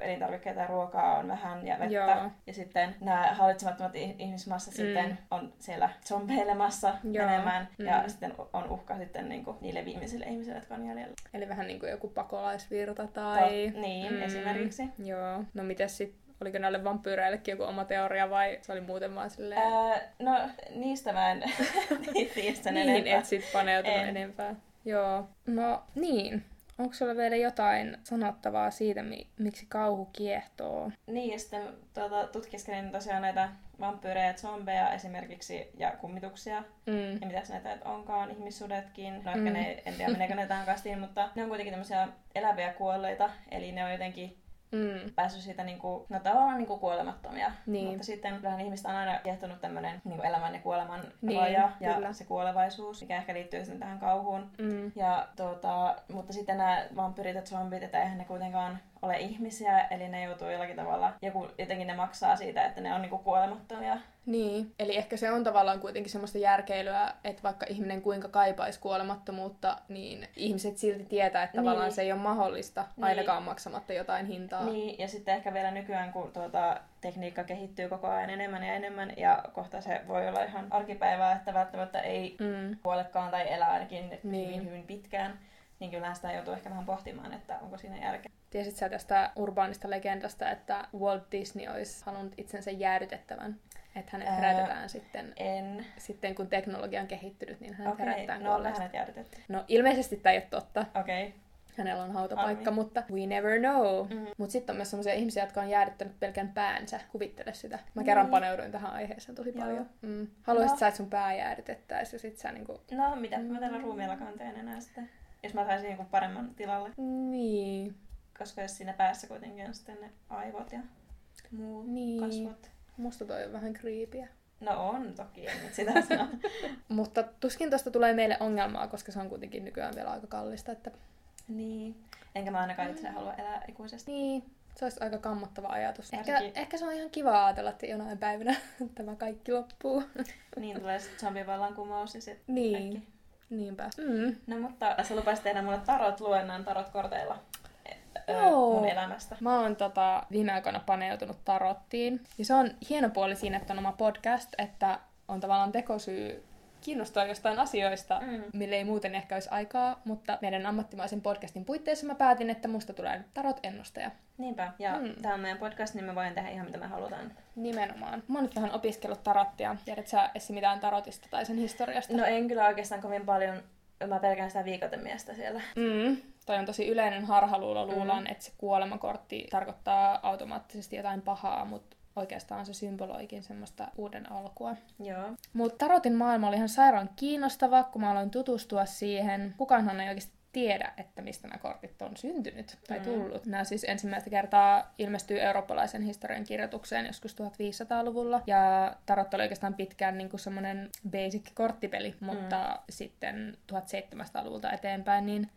elintarvikkeita ja ruokaa on vähän ja vettä. Joo. Ja sitten nämä hallitsemattomat i- ihmismassat Mm. sitten on siellä zombeilemassa Joo. menemään. Ja Mm. sitten on uhka sitten niin kuin niille viimeisille ihmisille, jotka on jäljellä. Eli vähän niin kuin joku pakolaisvirta tai... To- niin, esimerkiksi. Joo. No mites sit, oliko näille vampyyreillekin joku oma teoria vai se oli muuten vaan silleen... Ää, no, niistä mä en *laughs* tiedä sen niin, enempää. et sit paneutunut En. enempää. Joo. No niin. Onko sulla vielä jotain sanottavaa siitä, mi- miksi kauhu kiehtoo? Niin, ja sitten tuota, tutkiskelin tosiaan näitä vampyyrejä, zombeja esimerkiksi ja kummituksia. Mm. Ja mitäs näitä että onkaan, ihmissudetkin. No ehkä Mm. ne, en tiedä meneekö ne tähän kastiin, mutta ne on kuitenkin tämmöisiä eläviä kuolleita. Eli ne on jotenkin Mm. päässyt siitä niinku, no tavallaan niinku kuolemattomia. Niin. Mutta sitten kyllähän ihmistä on aina kiehtonut tämmöinen niinku elämän ja kuoleman Niin, raja ja kyllä. se kuolevaisuus, mikä ehkä liittyy sitten tähän kauhuun. Mm. Ja tuota, mutta sitten nämä vampyrit ja zombit, että eihän ne kuitenkaan ole ihmisiä, eli ne joutuu jollakin tavalla, joku, jotenkin ne maksaa siitä, että ne on niinku kuolemattomia. Niin, eli ehkä se on tavallaan kuitenkin semmoista järkeilyä, että vaikka ihminen kuinka kaipaisi kuolemattomuutta, niin ihmiset silti tietää, että Niin. tavallaan se ei ole mahdollista Niin. ainakaan maksamatta jotain hintaa. Niin, ja sitten ehkä vielä nykyään, kun tuota, tekniikka kehittyy koko ajan enemmän ja enemmän, ja kohta se voi olla ihan arkipäivää, että välttämättä ei Mm. kuolekaan tai elää ainakin Niin. hyvin, hyvin pitkään, niin kyllähän sitä joutuu ehkä vähän pohtimaan, että onko siinä järkeä. Tiesit sä tästä urbaanista legendasta, että Walt Disney olisi halunnut itsensä jäädytettävän? Että hänet herätetään sitten, En. sitten, kun teknologia on kehittynyt, niin hänet Okei, herätetään no hänet jäädytetty. No ilmeisesti tämä ei ole totta. Okei. Okay. Hänellä on hautapaikka, Harmi. mutta we never know. Mm. Mutta sitten on myös sellaisia ihmisiä, jotka on jäädyttänyt pelkän päänsä. Kuvittele sitä. Mä kerran Niin. paneuduin tähän aiheeseen tosi Joo. paljon. Mm. Haluaisit No. sä, että sun pää jäädytettäisiin ja sit sä niinku... No mitä, mä tällä ruumiillakaan teen enää sitä. Jos mä saisin jonkun paremman tilalle. Niin. Koska jos siinä päässä kuitenkin on sitten ne aivot ja muut Niin. kasvot. Musta toi on vähän kriipiä. No on toki, en nyt sitä sano. *laughs* Mutta tuskin tosta tulee meille ongelmaa, koska se on kuitenkin nykyään vielä aika kallista. Että... niin. Enkä mä ainakaan itse halua elää ikuisesti. Niin. Se olisi aika kammottava ajatus. Ehkä, Varsinkin- ehkä se on ihan kiva ajatella, että jonain päivänä *laughs* tämä kaikki loppuu. Niin tulee sitten zombivallankumous ja sitten Niin. kaikki. Niinpä. Mm. No mutta sä lupasit tehdä mulle tarot luennan tarot-korteilla ö, Joo. mun elämästä. Mä oon tota, viime aikoina paneutunut tarottiin. Ja se on hieno puoli siinä, että on oma podcast, että on tavallaan tekosyy kiinnostaa jostain asioista, Mm. mille ei muuten ehkä olisi aikaa, mutta meidän ammattimaisen podcastin puitteissa mä päätin, että musta tulee tarot-ennustaja. Niinpä. Ja Mm. tää on meidän podcast, niin me voin tehdä ihan mitä me halutaan. Nimenomaan. Mä oon nyt vähän opiskellut tarottia. Tiedät sä Essi mitään tarotista tai sen historiasta? No en kyllä oikeastaan kovin paljon. Mä pelkään sitä viikotemiestä siellä. Mm. Toi on tosi yleinen harhaluulo. Luullaan, Mm. että se kuolemakortti tarkoittaa automaattisesti jotain pahaa, mutta oikeastaan se symboloikin semmoista uuden alkua. Joo. Mutta tarotin maailma oli ihan sairaan kiinnostava, kun mä aloin tutustua siihen. Kukaanhan ei oikeasti tiedä, että mistä nämä kortit on syntynyt tai Mm. tullut. Nämä siis ensimmäistä kertaa ilmestyy eurooppalaisen historian kirjoitukseen joskus 1500-luvulla. Ja tarot oli oikeastaan pitkään niin kuin semmoinen basic korttipeli, mutta sitten 1700-luvulta eteenpäin niin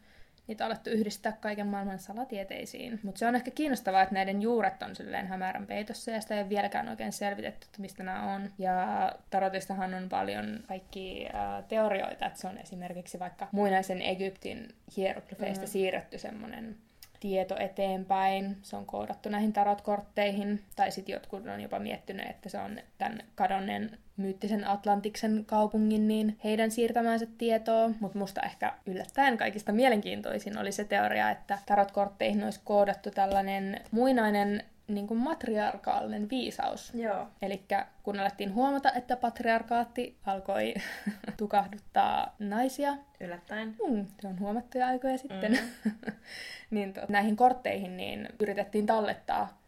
niitä on alettu yhdistää kaiken maailman salatieteisiin. Mutta se on ehkä kiinnostavaa, että näiden juuret on silleen hämärän peitossa ja sitä ei ole vieläkään oikein selvitetty, että mistä nämä on. Ja tarotistahan on paljon kaikki äh, teorioita, että se on esimerkiksi vaikka muinaisen Egyptin hieroglyfeista Mm. siirretty semmoinen tieto eteenpäin. Se on koodattu näihin tarotkortteihin. Tai sitten jotkut on jopa miettinyt, että se on tämän kadonneen myyttisen Atlantiksen kaupungin niin heidän siirtämäänsä tietoa. Mutta musta ehkä yllättäen kaikista mielenkiintoisin oli se teoria, että tarotkortteihin olisi koodattu tällainen muinainen niin kuin matriarkaalinen viisaus. Joo. Eli kun alettiin huomata, että patriarkaatti alkoi *laughs* tukahduttaa naisia, Yllättäen. Mm, se on huomattuja aikoja sitten. Mm. *laughs* niin to, näihin kortteihin niin yritettiin tallettaa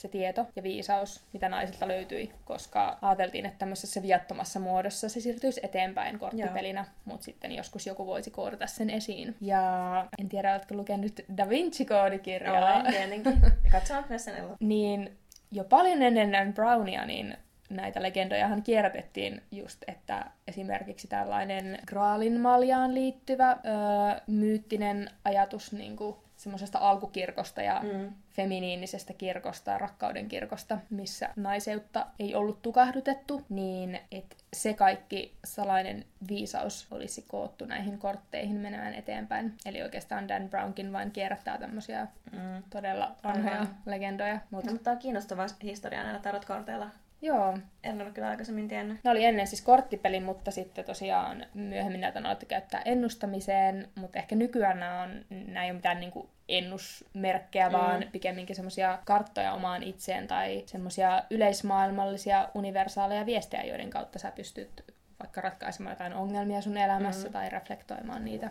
se tieto ja viisaus, mitä naisilta löytyi, koska ajateltiin, että tämmöisessä viattomassa muodossa se siirtyisi eteenpäin korttipelinä, mutta sitten joskus joku voisi koodata sen esiin. Ja en tiedä, oletko lukenut Da Vinci-koodikirjaa? Olen tietenkin. *laughs* Myös sen elokuvan. niin jo paljon ennen Dan Brownia, niin näitä legendojahan kierrätettiin just, että esimerkiksi tällainen Graalin maljaan liittyvä öö, myyttinen ajatus niin semmoisesta alkukirkosta ja Mm. feminiinisestä kirkosta, rakkauden kirkosta, missä naiseutta ei ollut tukahdutettu, niin että se kaikki salainen viisaus olisi koottu näihin kortteihin menemään eteenpäin. Eli oikeastaan Dan Brownkin vain kierrättää tämmöisiä Mm. todella vanhoja Aivan. legendoja. Mutta No, mutta on kiinnostavaa historiaa näillä tarotkorteilla. Joo, En ole kyllä aikaisemmin tiennyt. Ne oli ennen siis korttipeli, mutta sitten tosiaan myöhemmin näitä on alettu käyttää ennustamiseen, mutta ehkä nykyään nämä, on, nämä ei ole mitään niin ennusmerkkejä, Mm. vaan pikemminkin semmoisia karttoja omaan itseen tai semmoisia yleismaailmallisia universaaleja viestejä, joiden kautta sä pystyt vaikka ratkaisemaan jotain ongelmia sun elämässä Mm. tai reflektoimaan niitä.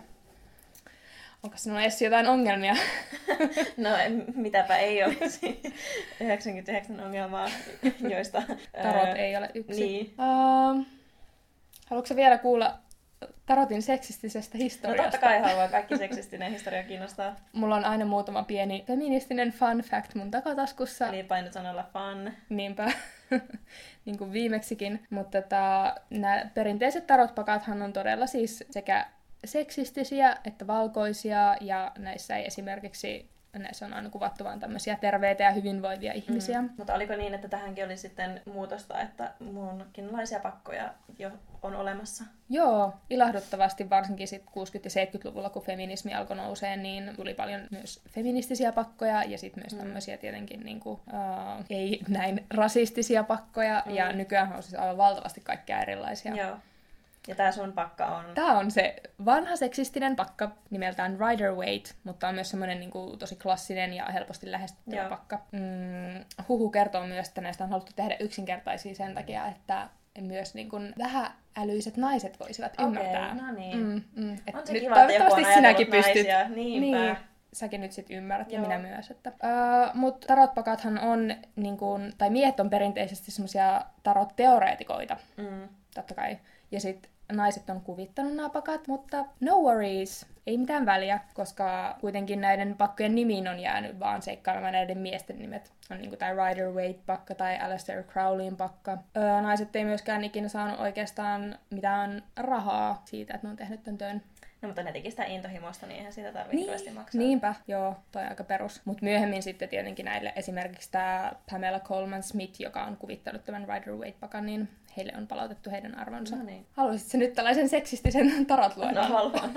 Onko sinulla edes jotain ongelmia? *laughs* no en, mitäpä ei olisi. *laughs* 99 ongelmaa, joista... Tarot ei ole yksi. Niin. Uh, haluatko vielä kuulla Tarotin seksistisestä historiasta? No totta kai haluan. Kaikki seksistinen historia kiinnostaa. Mulla on aina muutama pieni feministinen fun fact mun takataskussa. Eli painot sanalla fun. Niinpä. *laughs* niin kuin viimeksikin. Mutta tota, nämä perinteiset tarotpakathan on todella siis sekä seksistisiä että valkoisia, ja näissä ei esimerkiksi näissä on aina kuvattu vain tämmöisiä terveitä ja hyvinvoivia ihmisiä. Mm. Mutta oliko niin, että tähänkin oli sitten muutosta, että muunkinlaisia pakkoja jo on olemassa? Joo, ilahduttavasti varsinkin sit 60- ja 70-luvulla, kun feminismi alkoi nouseen, niin tuli paljon myös feministisiä pakkoja ja sitten myös mm. tämmöisiä tietenkin niin kuin, uh, ei näin rasistisia pakkoja. Mm. Ja nykyään on siis aivan valtavasti kaikkea erilaisia. Joo. Ja tämä sun pakka on? Tämä on se vanha seksistinen pakka nimeltään Rider Waite, mutta on myös semmoinen niin kuin, tosi klassinen ja helposti lähestyttävä Joo. pakka. Mm, huhu kertoo myös, että näistä on haluttu tehdä yksinkertaisia sen takia, että myös niin kuin, vähäälyiset naiset voisivat okay, ymmärtää. no niin. Mm, mm, et on se nyt kiva, toivottavasti että sinäkin pystyt. Naisia. Niinpä. Niin, säkin nyt sit ymmärrät Joo. ja minä myös. Että, uh, Mutta tarotpakathan on, niin kun, tai miehet on perinteisesti semmoisia tarot-teoreetikoita, mm. totta kai. Ja sitten naiset on kuvittanut nämä pakat, mutta no worries, ei mitään väliä, koska kuitenkin näiden pakkojen nimiin on jäänyt vaan seikkailemaan näiden miesten nimet. On niin kuin tämä Rider Waite-pakka tai Aleister Crowleyin pakka. Öö, naiset ei myöskään ikinä saanut oikeastaan mitään rahaa siitä, että ne on tehnyt tämän työn. No mutta ne teki sitä intohimosta, niin eihän siitä tarvitse niin, maksaa. Niinpä, joo, toi aika perus. Mutta myöhemmin sitten tietenkin näille esimerkiksi tämä Pamela Coleman Smith, joka on kuvittanut tämän Rider Waite-pakan, niin heille on palautettu heidän arvonsa. No niin. Haluaisitko nyt tällaisen seksistisen tarotluennon? No haluan.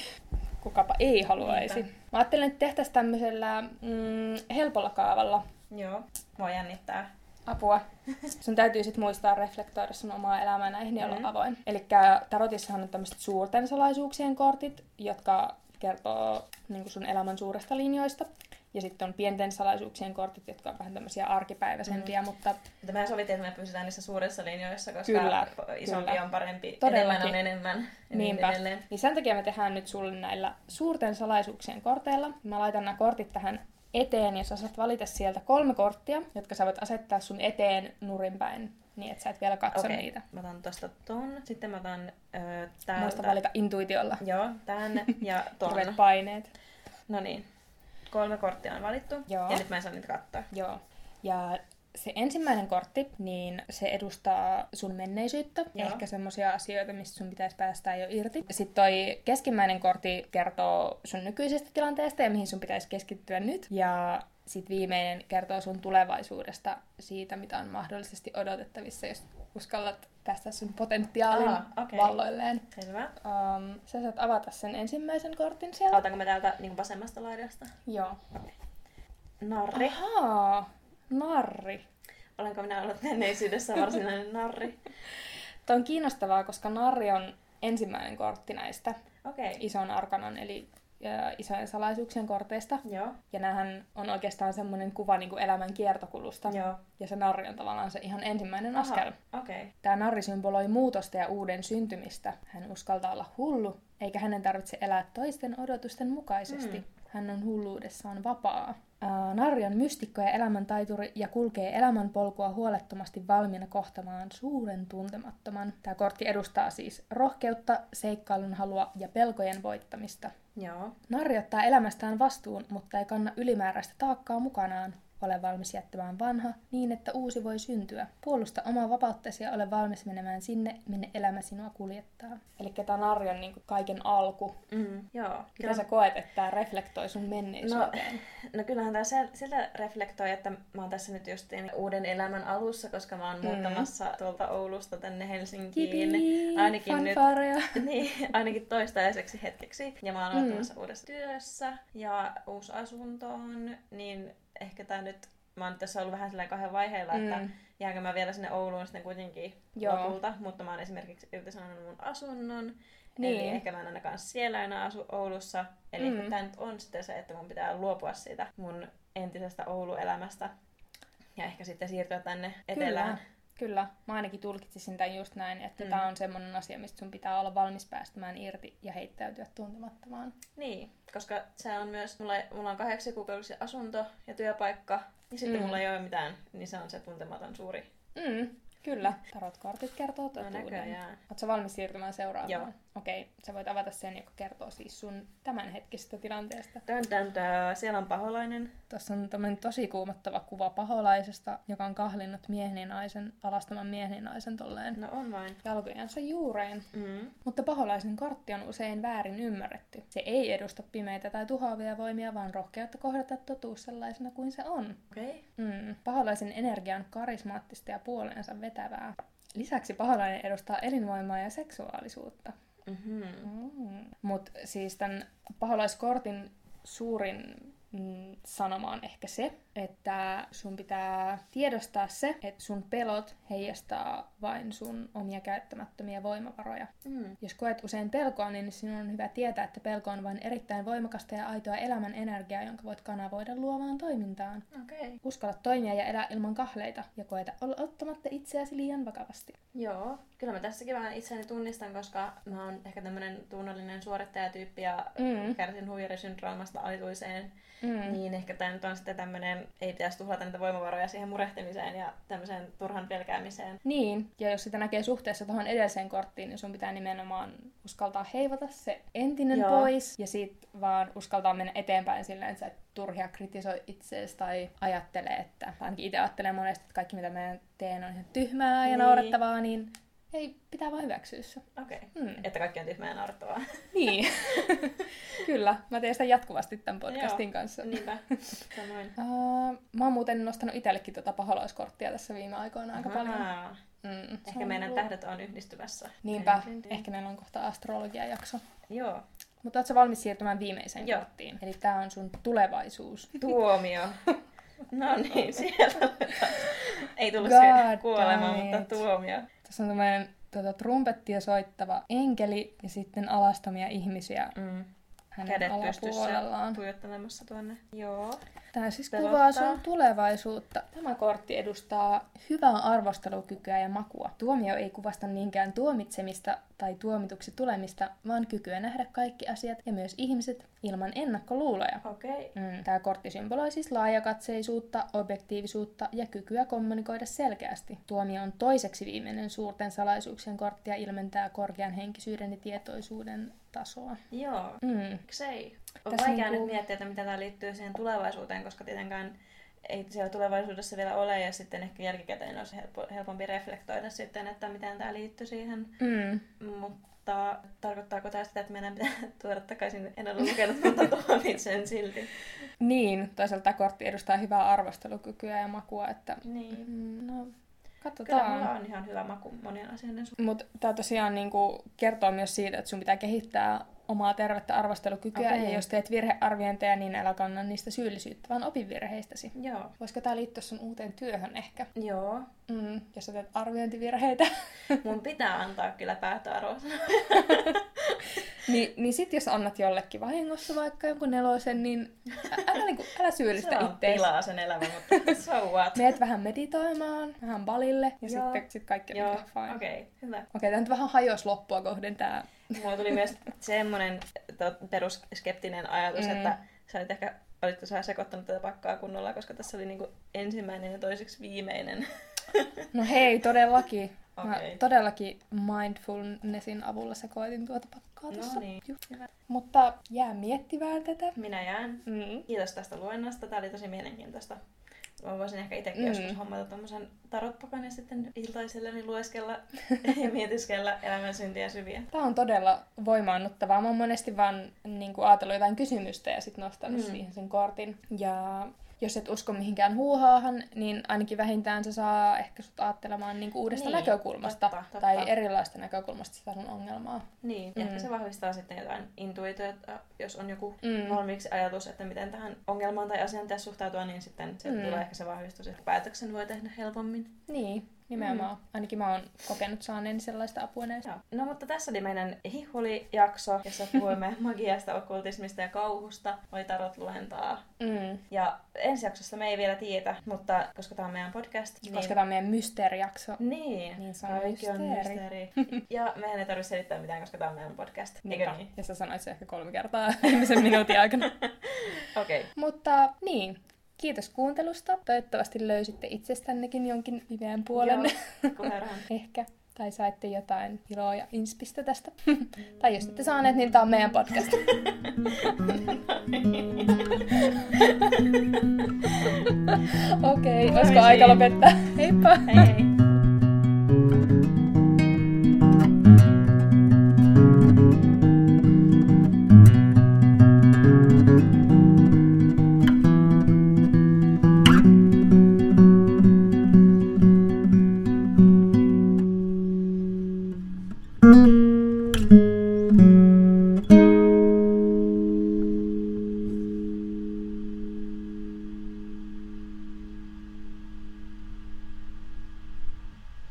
*laughs* Kukapa ei haluaisi. Niinpä. Mä ajattelin, että tehtäisiin tämmöisellä mm, helpolla kaavalla. Joo, voi jännittää. Apua. *laughs* Sun täytyy sitten muistaa reflektoida sun omaa elämää näihin ja olla mm. avoin. Eli tarotissahan on tämmöiset suurten salaisuuksien kortit, jotka kertoo niin sun elämän suuresta linjoista. Ja sitten on pienten salaisuuksien kortit, jotka on vähän tämmöisiä arkipäiväisempiä, mm. mutta... Mutta mehän sovittiin, että me pysytään niissä suurissa linjoissa, koska kyllä, isompi kyllä. on parempi, Todellakin. enemmän on enemmän. Niin Niinpä. Niin, niin sen takia me tehdään nyt sulle näillä suurten salaisuuksien korteilla. Mä laitan nämä kortit tähän eteen ja sä saat valita sieltä kolme korttia, jotka sä voit asettaa sun eteen nurinpäin niin että sä et vielä katso okay. niitä. Mä otan tosta ton, sitten mä otan öö, täältä. Mä valita intuitiolla. Joo, tän ja *laughs* ton. paineet. No niin, kolme korttia on valittu Joo. ja nyt mä en saa niitä katsoa. Joo. Ja se ensimmäinen kortti, niin se edustaa sun menneisyyttä, Joo. ehkä semmoisia asioita, mistä sun pitäisi päästää jo irti. Sitten toi keskimmäinen kortti kertoo sun nykyisestä tilanteesta ja mihin sun pitäisi keskittyä nyt. Ja sitten viimeinen kertoo sun tulevaisuudesta siitä, mitä on mahdollisesti odotettavissa, jos uskallat tästä sun potentiaalin Aha, okay. valloilleen. Selvä. Um, sä saat avata sen ensimmäisen kortin sieltä. Otanko me täältä niin vasemmasta laidasta? Joo. Okay. Narri. Ahaa, narri. Olenko minä ollut menneisyydessä varsinainen narri? *laughs* Tämä on kiinnostavaa, koska narri on ensimmäinen kortti näistä okay. ison arkanan, eli isojen salaisuuksien korteista. Joo. Ja näähän on oikeastaan semmoinen kuva niin kuin elämän kiertokulusta. Joo. Ja se narri on tavallaan se ihan ensimmäinen Aha, askel. Okay. Tämä narri symboloi muutosta ja uuden syntymistä. Hän uskaltaa olla hullu, eikä hänen tarvitse elää toisten odotusten mukaisesti. Mm. Hän on hulluudessaan vapaa. Uh, Narri on mystikko ja elämäntaituri ja kulkee elämänpolkua huolettomasti valmiina kohtamaan suuren tuntemattoman. Tämä kortti edustaa siis rohkeutta, seikkailun halua ja pelkojen voittamista. Joo. Narri ottaa elämästään vastuun, mutta ei kanna ylimääräistä taakkaa mukanaan. Ole valmis jättämään vanha niin, että uusi voi syntyä. Puolusta omaa vapauttasi ja ole valmis menemään sinne, minne elämä sinua kuljettaa. Eli tämä narri on niinku kaiken alku. Mm, joo. Mitä Kyllä. sä koet, että tämä reflektoi sun menneisyyteen? No, no kyllähän tämä siltä reflektoi, että mä oon tässä nyt just uuden elämän alussa, koska mä oon mm. muuttamassa tuolta Oulusta tänne Helsinkiin. Ainakin nyt, *laughs* niin, ainakin toistaiseksi hetkeksi. Ja mä oon mm. uudessa työssä ja uusi asuntoon, niin ehkä tämä nyt, mä oon tässä ollut vähän sellainen kahden vaiheella, mm. että jäänkö mä vielä sinne Ouluun sitten kuitenkin Joo. lopulta, mutta mä oon esimerkiksi irtisanonut mun asunnon, niin. Eli ehkä mä en ainakaan siellä enää asu Oulussa. Eli mm. tämä nyt on sitten se, että mun pitää luopua siitä mun entisestä Oulu-elämästä ja ehkä sitten siirtyä tänne etelään. Kyllä, mä ainakin tulkitsisin tämän just näin, että Mm. tämä on semmoinen asia, mistä sun pitää olla valmis päästämään irti ja heittäytyä tuntemattomaan. Niin, koska se on myös, mulla, mulla on kahdeksan kuukausi asunto ja työpaikka, ja sitten Mm. mulla ei ole mitään, niin se on se tuntematon suuri. Mm, kyllä. Tarot-kortit kertoo No totuuden. näköjään. Oletko valmis siirtymään seuraavaan? Joo. Okei, sä voit avata sen, joka kertoo siis sun tämänhetkisestä tilanteesta. Dun, dun, dun. Siellä on paholainen. Tuossa on tämmöinen tosi kuumottava kuva paholaisesta, joka on kahlinnut miehen ja naisen, alastaman miehen ja naisen tolleen No on vain. jalkojensa juureen. Mm. Mutta paholaisen kortti on usein väärin ymmärretty. Se ei edusta pimeitä tai tuhoavia voimia, vaan rohkeutta kohdata totuus sellaisena kuin se on. Okei. Okay. Mm. Paholaisen energia on karismaattista ja puoleensa vetävää. Lisäksi paholainen edustaa elinvoimaa ja seksuaalisuutta. Mm-hmm. Mm. Mutta siis tämän paholaiskortin suurin mm, sanoma on ehkä se, että sun pitää tiedostaa se, että sun pelot heijastaa vain sun omia käyttämättömiä voimavaroja. Mm. Jos koet usein pelkoa, niin sinun on hyvä tietää, että pelko on vain erittäin voimakasta ja aitoa elämän energiaa, jonka voit kanavoida luovaan toimintaan. Okay. Uskalla toimia ja elää ilman kahleita ja koeta olla ottamatta itseäsi liian vakavasti. Joo, kyllä mä tässäkin vähän itseäni tunnistan, koska mä oon ehkä tämmönen tunnollinen suorittajatyyppi ja Mm. kärsin huijarisyndroomasta alituiseen. Mm. Niin ehkä tämä nyt on sitten tämmönen, ei pitäisi tuhlata niitä voimavaroja siihen murehtimiseen ja tämmöiseen turhan pelkäämiseen. Niin, ja jos sitä näkee suhteessa tuohon edelliseen korttiin, niin sun pitää nimenomaan uskaltaa heivata se entinen Joo. pois, ja sit vaan uskaltaa mennä eteenpäin silleen, että sä et turhia kritisoi itseäsi tai ajattele, että ainakin itse ajattelee monesti, että kaikki mitä mä teen on ihan tyhmää ja Niin. naurettavaa, niin ei, pitää vaan hyväksyä se. Okei. Okay. Mm. Että kaikki on tyhmää ja naurettavaa. Niin. *laughs* Kyllä, mä teen sitä jatkuvasti tämän podcastin Joo. kanssa. Niinpä. Samoin. *laughs* Uh, mä oon muuten nostanut itsellekin tuota paholaiskorttia tässä viime aikoina aika paljon. Ahaa. Mm, se Ehkä on meidän ollut- tähdet on yhdistymässä. Niinpä, Din, ehkä meillä on kohta astrologia-jakso. Joo. Mutta ootko valmis siirtymään viimeiseen Joo. korttiin? Eli tää on sun tulevaisuus. *laughs* Tuomio. No niin, sieltä otetaan. Ei tullut God siihen kuolemaan, damn mutta tuomio. Tässä on tämmöinen tuota, trumpettia soittava enkeli ja sitten alastomia ihmisiä Mm. Hänen Kädet alapuolellaan. tuijottelemassa tuonne. Joo. Tämä siis Pelottaa. kuvaa sun tulevaisuutta. Tämä kortti edustaa hyvää arvostelukykyä ja makua. Tuomio ei kuvasta niinkään tuomitsemista tai tuomituksi tulemista, vaan kykyä nähdä kaikki asiat ja myös ihmiset ilman ennakkoluuloja. Okei. Okay. Mm. Tämä kortti symboloi siis laajakatseisuutta, objektiivisuutta ja kykyä kommunikoida selkeästi. Tuomio on toiseksi viimeinen suurten salaisuuksien kortti ja ilmentää korkean henkisyyden ja tietoisuuden tasoa. Joo. Mm. Miksei? On Tässä vaikea niinku- nyt miettiä, että mitä tämä liittyy siihen tulevaisuuteen, koska tietenkään ei siellä tulevaisuudessa vielä ole, ja sitten ehkä jälkikäteen olisi helppo, helpompi reflektoida sitten, että miten tämä liittyy siihen. Mm. Mutta tarkoittaako tämä sitä, että meidän pitää *laughs* tuoda takaisin, en ole lukenut, mutta *laughs* tuomitsen silti. Niin, toisaalta kortti edustaa hyvää arvostelukykyä ja makua, että Niin. mm, no, Kyllä mulla katsotaan. on ihan hyvä maku monien asioiden suhteen. Mutta tämä tosiaan niinku kertoo myös siitä, että sun pitää kehittää omaa tervettä arvostelukykyä, Okei. ja jos teet virhearviointeja, niin älä kanna niistä syyllisyyttä, vaan opi virheistäsi. Joo. Voisiko tämä liittyä sun uuteen työhön ehkä? Joo. Mm, jos sä teet arviointivirheitä. *laughs* Mun pitää antaa kyllä päätöarvoa. *laughs* niin, niin sit jos annat jollekin vahingossa vaikka jonkun nelosen, niin älä, niinku, älä syyllistä Se on ittees. pilaa sen elämä, mutta *laughs* so what? Meet vähän meditoimaan, vähän balille, ja Joo. sitten sit kaikki on fine. okei, okay, hyvä. Okei, tämä nyt vähän hajos loppua kohden tää. Mulla tuli myös semmoinen to- perusskeptinen ajatus, Mm. että sä olit ehkä olit sä sekoittanut tätä pakkaa kunnolla, koska tässä oli niinku ensimmäinen ja toiseksi viimeinen. No hei, todellakin. Mä Okei. todellakin mindfulnessin avulla sekoitin tuota pakkaa No tuossa. niin. Just. Mutta jää miettimään tätä. Minä jään. Mm. Kiitos tästä luennosta. Tämä oli tosi mielenkiintoista. Mä voisin ehkä itsekin Mm. joskus hommata tommosen tarotpakan ja sitten iltaiselleni lueskella *laughs* ja mietiskellä elämän syntiä syviä. Tämä on todella voimaannuttavaa. Mä oon monesti vaan niin kuin, ajatellut jotain kysymystä ja sitten nostanut. Mm. siihen sen kortin. Ja jos et usko mihinkään huuhaahan, niin ainakin vähintään se saa ehkä sut ajattelemaan niin kuin uudesta Niin, näkökulmasta totta, totta. tai erilaista näkökulmasta sitä sun ongelmaa. Niin, Mm. ehkä se vahvistaa sitten jotain intuitiota, jos on joku Mm. valmiiksi ajatus, että miten tähän ongelmaan tai asiaan pitäisi suhtautua, niin sitten se mm. tulee ehkä se vahvistus, että päätöksen voi tehdä helpommin. Niin, nimenomaan. Mm. Ainakin mä oon kokenut saaneeni sellaista apua näistä. No mutta tässä oli meidän hihuli-jakso, jossa puhuimme *laughs* magiasta, okkultismista ja kauhusta. Oli tarot luentaa. Mm. Ja ensi jaksossa me ei vielä tiedä, mutta koska tämä on meidän podcast, niin... Koska tämä on meidän mysteerijakso. Niin, Niin se on kaikki on mysteeri. mysteeri. *laughs* ja meidän ei tarvitse selittää mitään, koska tämä on meidän podcast. Eikö Niinpä. niin? Ja sä sanoit se ehkä kolme kertaa *laughs* ihmisen minuutin aikana. Okei. Okay. Mutta niin, kiitos kuuntelusta. Toivottavasti löysitte itsestännekin jonkin viveän puolen. Joo. *laughs* Ehkä. Tai saitte jotain iloa ja inspistä tästä. tai jos ette saaneet, niin tämä on meidän podcast. *laughs* Okei, okay, olisiko aika lopettaa? Heippa! Hei hei!